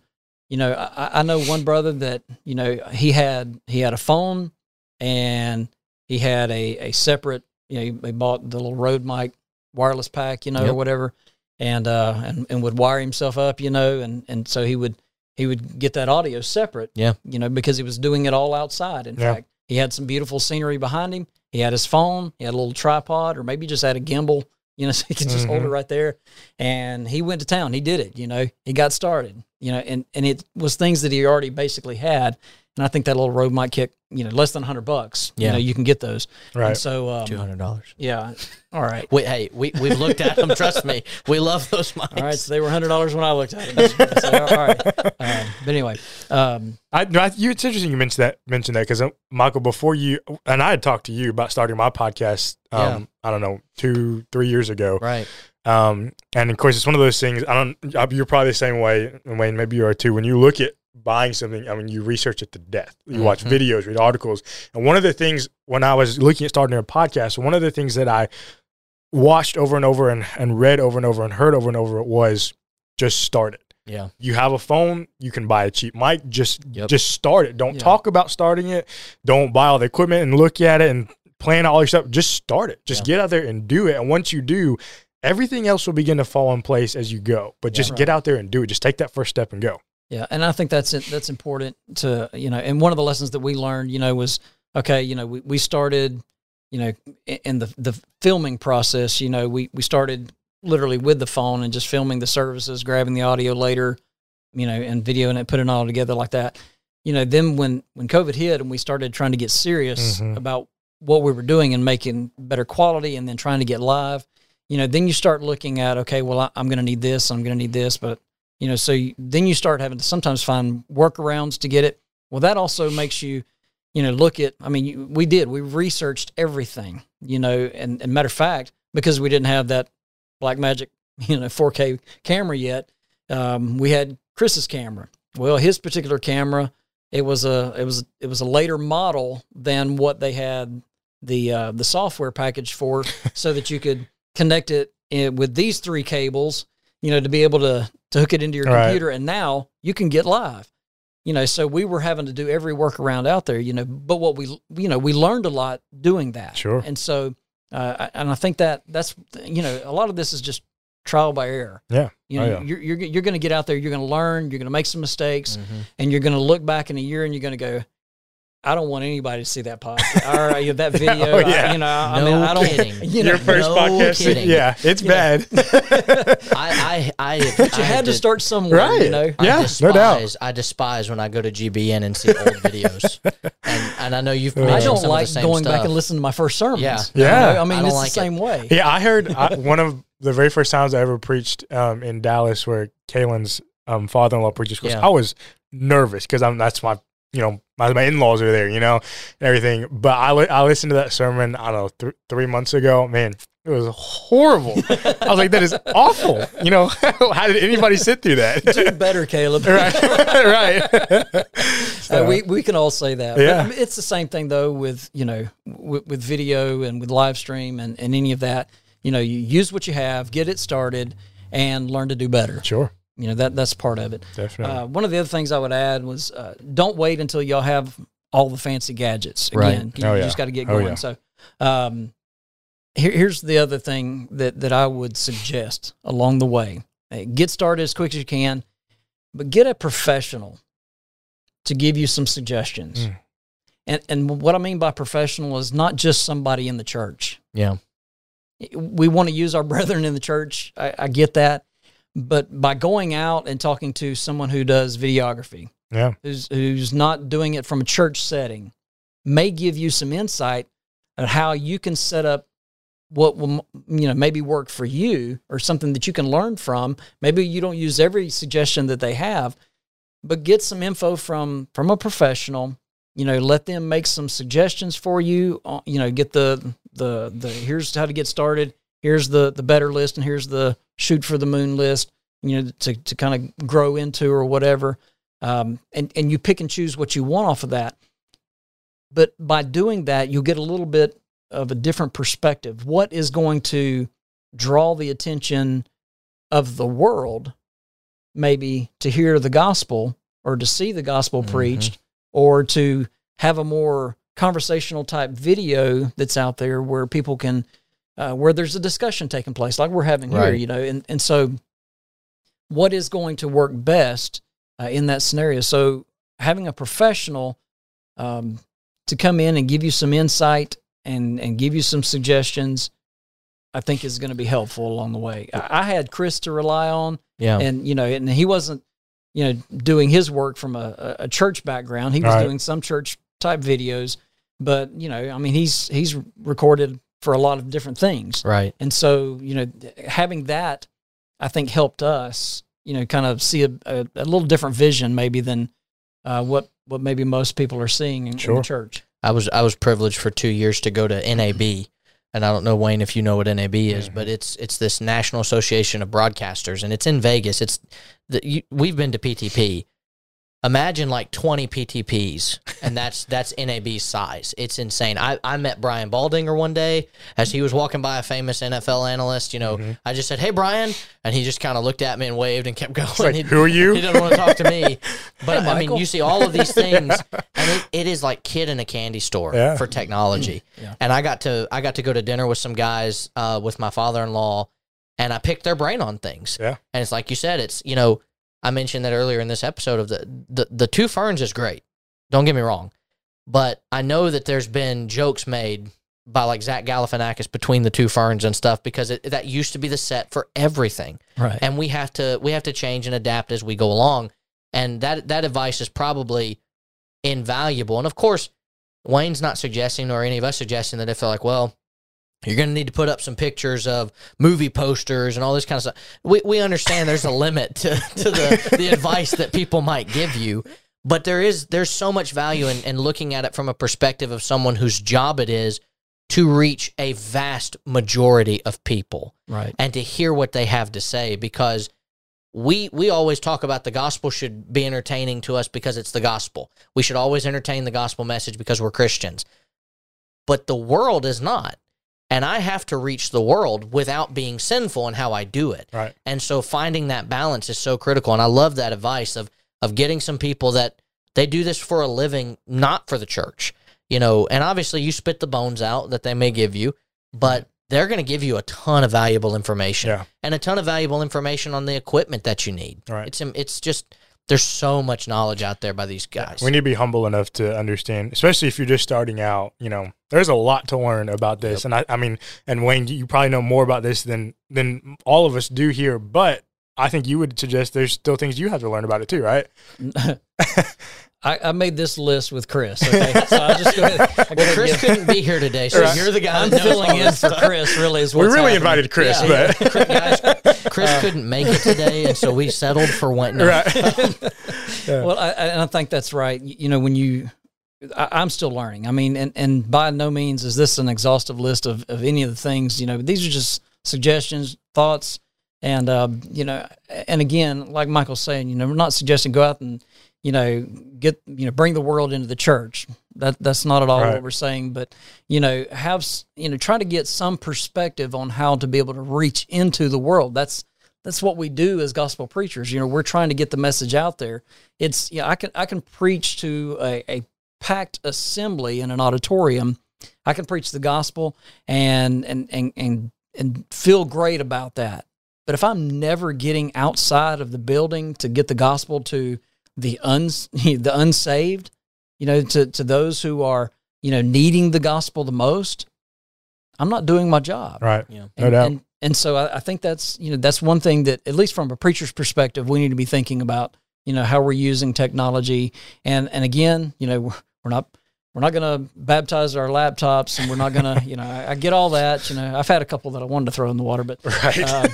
you know, I, I know one brother that, you know, he had, he had a phone and he had a, a separate, you know, he, he bought the little Rode mic wireless pack, you know, or whatever. And, uh, and, and would wire himself up, you know, and, and so he would, he would get that audio separate, Yeah. you know, because he was doing it all outside. In Yeah. fact, he had some beautiful scenery behind him. He had his phone. He had a little tripod, or maybe just had a gimbal, you know, so he could just hold it Mhm. right there. And he went to town. He did it. You know, he got started. You know, and and it was things that he already basically had. And I think that little Rode might kick, you know, less than hundred bucks. You know, you can get those. And Right. so, um, Two hundred dollars. yeah. All right. Wait, hey, we we've looked at them. Trust me, we love those mics. All right. So they were hundred dollars when I looked at them. So, all right. Um, but anyway, um, I, I, you, it's interesting you mentioned that. Mentioned that because Michael, before you and I had talked to you about starting my podcast. Um, I don't know, two, three years ago. Right. Um, and of course, it's one of those things. I don't. You're probably the same way, and Wayne. Maybe you are too. When you look at buying something, I mean, you research it to death. You watch Mhm. videos, read articles, and one of the things when I was looking at starting a podcast, one of the things that I watched over and over and, and read over and over and heard over and over was just start it. Yeah. You have a phone, you can buy a cheap mic. Just Yep. just start it. Don't Yeah. talk about starting it. Don't buy all the equipment and look at it and plan all your stuff. Just start it. Just Yeah. get out there and do it. And once you do, everything else will begin to fall in place as you go. But just Right. get out there and do it. Just take that first step and go. Yeah, and I think that's it, that's important to you know. And one of the lessons that we learned, you know, was okay. You know, we, we started, you know, in the the filming process. You know, we we started literally with the phone and just filming the services, grabbing the audio later, you know, and videoing it, putting it all together like that. You know, then when when COVID hit and we started trying to get serious Mhm. about what we were doing and making better quality and then trying to get live, you know, then you start looking at, okay, well, I, I'm going to need this, I'm going to need this. But, you know, so you, then you start having to sometimes find workarounds to get it. Well, that also makes you, you know, look at, I mean, you, we did, we researched everything, you know, and, and matter of fact, because we didn't have that Blackmagic, you know, 4K camera yet, um, we had Chris's camera. Well, his particular camera, it was a it was it was a later model than what they had the uh, the software package for, so that you could connect it in, with these three cables, you know, to be able to to hook it into your Right. computer, and now you can get live. You know, so we were having to do every workaround out there. You know, but what we you know we learned a lot doing that. Sure. And so, uh, and I think that that's you know a lot of this is just trial by error. Yeah. You Oh, know, yeah. you're you're you're going to get out there, you're going to learn, you're going to make some mistakes, Mhm. and you're going to look back in a year and you're going to go, I don't want anybody to see that podcast or uh, that video. Oh, I- you know, I No mean, I don't. kidding. You know, Your first no podcast, kidding. yeah, it's You bad. I, I, I, but you I had to did- start somewhere. Right. You know. I Yeah, no doubt. I despise when I go to GBN and see old videos, and and I know you've I I don't some like of the same going stuff. back and listening to my first sermons. Yeah. You Yeah. know, I mean, I it's like the it. same way. Yeah, I heard I, one of the very first times I ever preached um, in Dallas, where Kaylin's um, father-in-law preaches. Course, Yeah. I was nervous because I'm that's my you know my, my in-laws are there, you know, and everything. But I li- I listened to that sermon I don't know th- three months ago. Man, it was horrible. I was like, that is awful. You know, how did anybody sit through that? Do better, Caleb. right, right. Uh, we we can all say that. Yeah. But it's the same thing though with you know with, with video and with live stream and, and any of that. You know, you use what you have, get it started, and learn to do better. sure, You know that that's part of it. definitely. Uh, one of the other things I would add was uh, don't wait until y'all have all the fancy gadgets. Right. Again, you, Oh, you yeah. just got to get Oh, going. yeah. So, um, here, here's the other thing that that I would suggest along the way: get started as quick as you can, but get a professional to give you some suggestions. Mm. And and what I mean by professional is not just somebody in the church yeah, we want to use our brethren in the church. I, I get that. But by going out and talking to someone who does videography, yeah, who's, who's not doing it from a church setting, may give you some insight on how you can set up what will you know maybe work for you or something that you can learn from. Maybe you don't use every suggestion that they have, but get some info from from a professional. You know, let them make some suggestions for you. uh, You know, get the the the here's how to get started. Here's the the better list, and here's the shoot for the moon list. You know, to to kind of grow into or whatever. Um, and and you pick and choose what you want off of that. But by doing that, you'll get a little bit of a different perspective. What is going to draw the attention of the world, maybe to hear the gospel or to see the gospel Mhm. preached, or to have a more conversational type video that's out there where people can, uh, where there's a discussion taking place, like we're having here, you know, and and so, what is going to work best uh, in that scenario? So having a professional um, to come in and give you some insight and and give you some suggestions, I think is going to be helpful along the way. I, I had Chris to rely on, yeah, and you know, and he wasn't, you know, doing his work from a, a- a church background. He was Right. doing some church type videos, but you know, I mean, he's he's recorded for a lot of different things, right. and so you know, having that, I think helped us, you know, kind of see a, a, a little different vision maybe than uh, what what maybe most people are seeing in, in the church. I was I was privileged for two years to go to NAB, and I don't know Wayne if you know what NAB is, Mhm. but it's it's this National Association of Broadcasters, and it's in Vegas. It's the you, we've been to PTP. Imagine like twenty PTPs, and that's that's NAB's size. It's insane. I, I met Brian Baldinger one day as he was walking by a famous NFL analyst. You know, Mhm. I just said, "Hey, Brian," and he just kind of looked at me and waved and kept going. Like, He- who are you? he doesn't want to talk to me. But Hey, I mean, you see all of these things, and it, it is like kid in a candy store Yeah. for technology. Yeah. And I got to I got to go to dinner with some guys uh, with my father in law, and I picked their brain on things. Yeah. And it's like you said, it's you know I mentioned that earlier in this episode of the the the two ferns is great. Don't get me wrong, but I know that there's been jokes made by like Zach Galifianakis between the two ferns and stuff because it, that used to be the set for everything Right. and we have to we have to change and adapt as we go along and that that advice is probably invaluable and of course Wayne's not suggesting, or any of us suggesting, that if they're like, well, you're going to need to put up some pictures of movie posters and all this kind of stuff. We, we understand there's a limit to, to the, the advice that people might give you, but there is there's so much value in, in looking at it from a perspective of someone whose job it is to reach a vast majority of people Right. and to hear what they have to say because we we always talk about the gospel should be entertaining to us because it's the gospel. We should always entertain the gospel message because we're Christians. But the world is not. And I have to reach the world without being sinful in how I do it. Right. And so finding that balance is so critical. And I love that advice of of getting some people that they do this for a living, not for the church. You know, and obviously you spit the bones out that they may give you, but they're going to give you a ton of valuable information Yeah. and a ton of valuable information on the equipment that you need. Right. It's it's just there's so much knowledge out there by these guys. We need to be humble enough to understand, especially if you're just starting out. You know, there's a lot to learn about this, and I, I mean, and Wayne, you probably know more about this than than all of us do here. But I think you would suggest there's still things you have to learn about it too, right? I, I made this list with Chris. Okay, so I'll just go ahead. Well, Chris couldn't be here today, so Right. you're the guy I'm that knows filling in for. Chris. Really, is We really happening. invited Chris, Yeah. but Guys, Chris couldn't make it today, and so we settled for Wayne. No, right, Well, I, I- and I think that's right. You you know, when you, I, I'm still learning. I mean, and, and by no means is this an exhaustive list of, of any of the things. You know, these are just suggestions, thoughts, and um, you know, and again, like Michael's saying, you know, we're not suggesting go out and you know get you know bring the world into the church. That that's not at all Right. what we're saying. But you know, have you know, try to get some perspective on how to be able to reach into the world. That's that's what we do as gospel preachers. You know, we're trying to get the message out there. It's yeah, I can I can preach to a, a packed assembly in an auditorium. I can preach the gospel and and and and and feel great about that. But if I'm never getting outside of the building to get the gospel to the uns the unsaved, you know, to to those who are you know needing the gospel the most, I'm not doing my job. right, Yeah. no And, doubt. and, and so I, I think that's you know that's one thing that at least from a preacher's perspective we need to be thinking about. You know how we're using technology, and and again, you know we're, we're not we're not going to baptize our laptops, and we're not going to you know I, I get all that. You know I've had a couple that I wanted to throw in the water, but right. uh,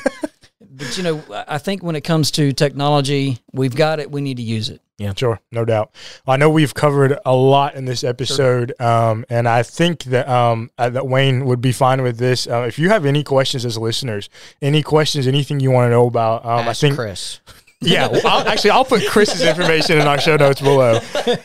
but you know I think when it comes to technology, we've got it. We need to use it. Yeah, sure, no doubt. I know we've covered a lot in this episode, um, and I think that um, uh, that Wayne would be fine with this. Uh, if you have any questions as listeners, any questions, anything you want to know about, um, I think Chris. Yeah, well, I'll, actually, I'll put Chris's information in our show notes below.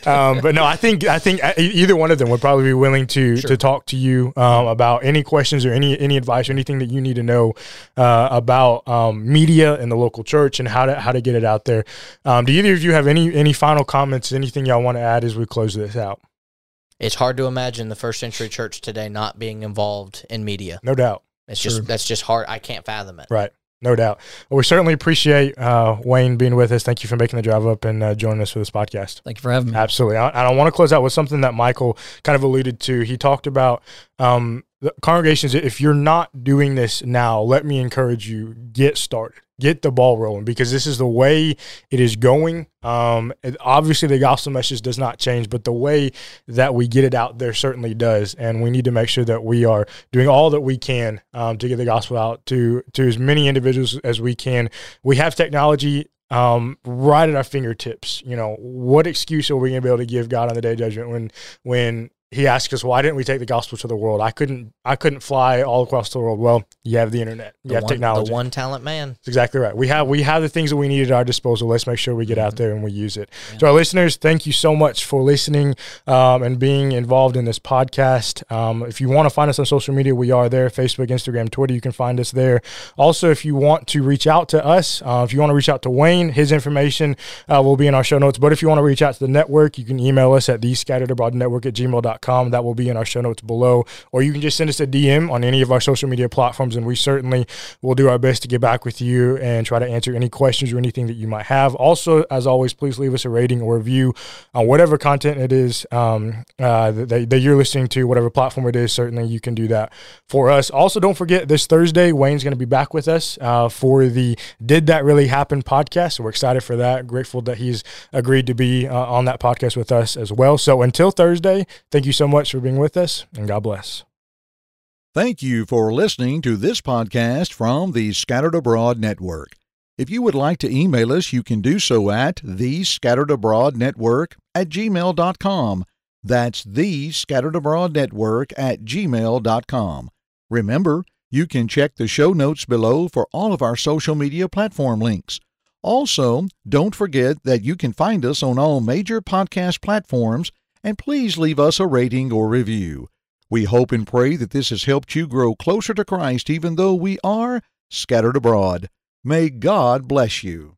Um, but no, I think I think uh, either one of them would probably be willing to to talk to you um, about any questions or any any advice or anything that you need to know uh, about um, media and the local church and how to how to get it out there. Um, do either of you have any any final comments? Anything y'all want to add as we close this out? It's hard to imagine the first century church today not being involved in media. No doubt. It's Sure. just that's just hard. I can't fathom it. Right. No doubt. Well, we certainly appreciate uh, Wayne being with us. Thank you for making the drive up and uh, joining us for this podcast. Thank you for having me. Absolutely. I, I want to close out with something that Michael kind of alluded to. He talked about um, the congregations. If you're not doing this now, let me encourage you: get started, get the ball rolling, because this is the way it is going. Um, obviously, the gospel message does not change, but the way that we get it out there certainly does. And we need to make sure that we are doing all that we can um, to get the gospel out to to as many individuals as we can. We have technology um, right at our fingertips. You know, what excuse are we going to be able to give God on the day of judgment when when He asked us, "Why didn't we take the gospel to the world? I couldn't. I couldn't fly all across the world." Well, you have the internet. You The have one, technology. The one talent man. That's exactly right. We have we have the things that we need at our disposal. Let's make sure we get out Mm-hmm. there and we use it. To our listeners, thank you so much for listening um, and being involved in this podcast. Um, if you want to find us on social media, we are there: Facebook, Instagram, Twitter. You can find us there. Also, if you want to reach out to us, uh, if you want to reach out to Wayne, his information uh, will be in our show notes. But if you want to reach out to the network, you can email us at the scattered abroad network at That will be in our show notes below. Or you can just send us a DM on any of our social media platforms, and we certainly will do our best to get back with you and try to answer any questions or anything that you might have. Also, as always, please leave us a rating or review on whatever content it is um, uh, that, that you're listening to, whatever platform it is. Certainly, you can do that for us. Also, don't forget this Thursday, Wayne's going to be back with us uh, for the Did That Really Happen podcast. So we're excited for that. Grateful that he's agreed to be uh, on that podcast with us as well. So until Thursday, thank you you so much for being with us, and God bless. Thank you for listening to this podcast from the Scattered Abroad Network. If you would like to email us, you can do so at the Scattered Abroad Network at gmail.com. That's the Scattered Abroad Network at gmail.com. Remember, you can check the show notes below for all of our social media platform links. Also, don't forget that you can find us on all major podcast platforms and please leave us a rating or review. We hope and pray that this has helped you grow closer to Christ even though we are scattered abroad. May God bless you.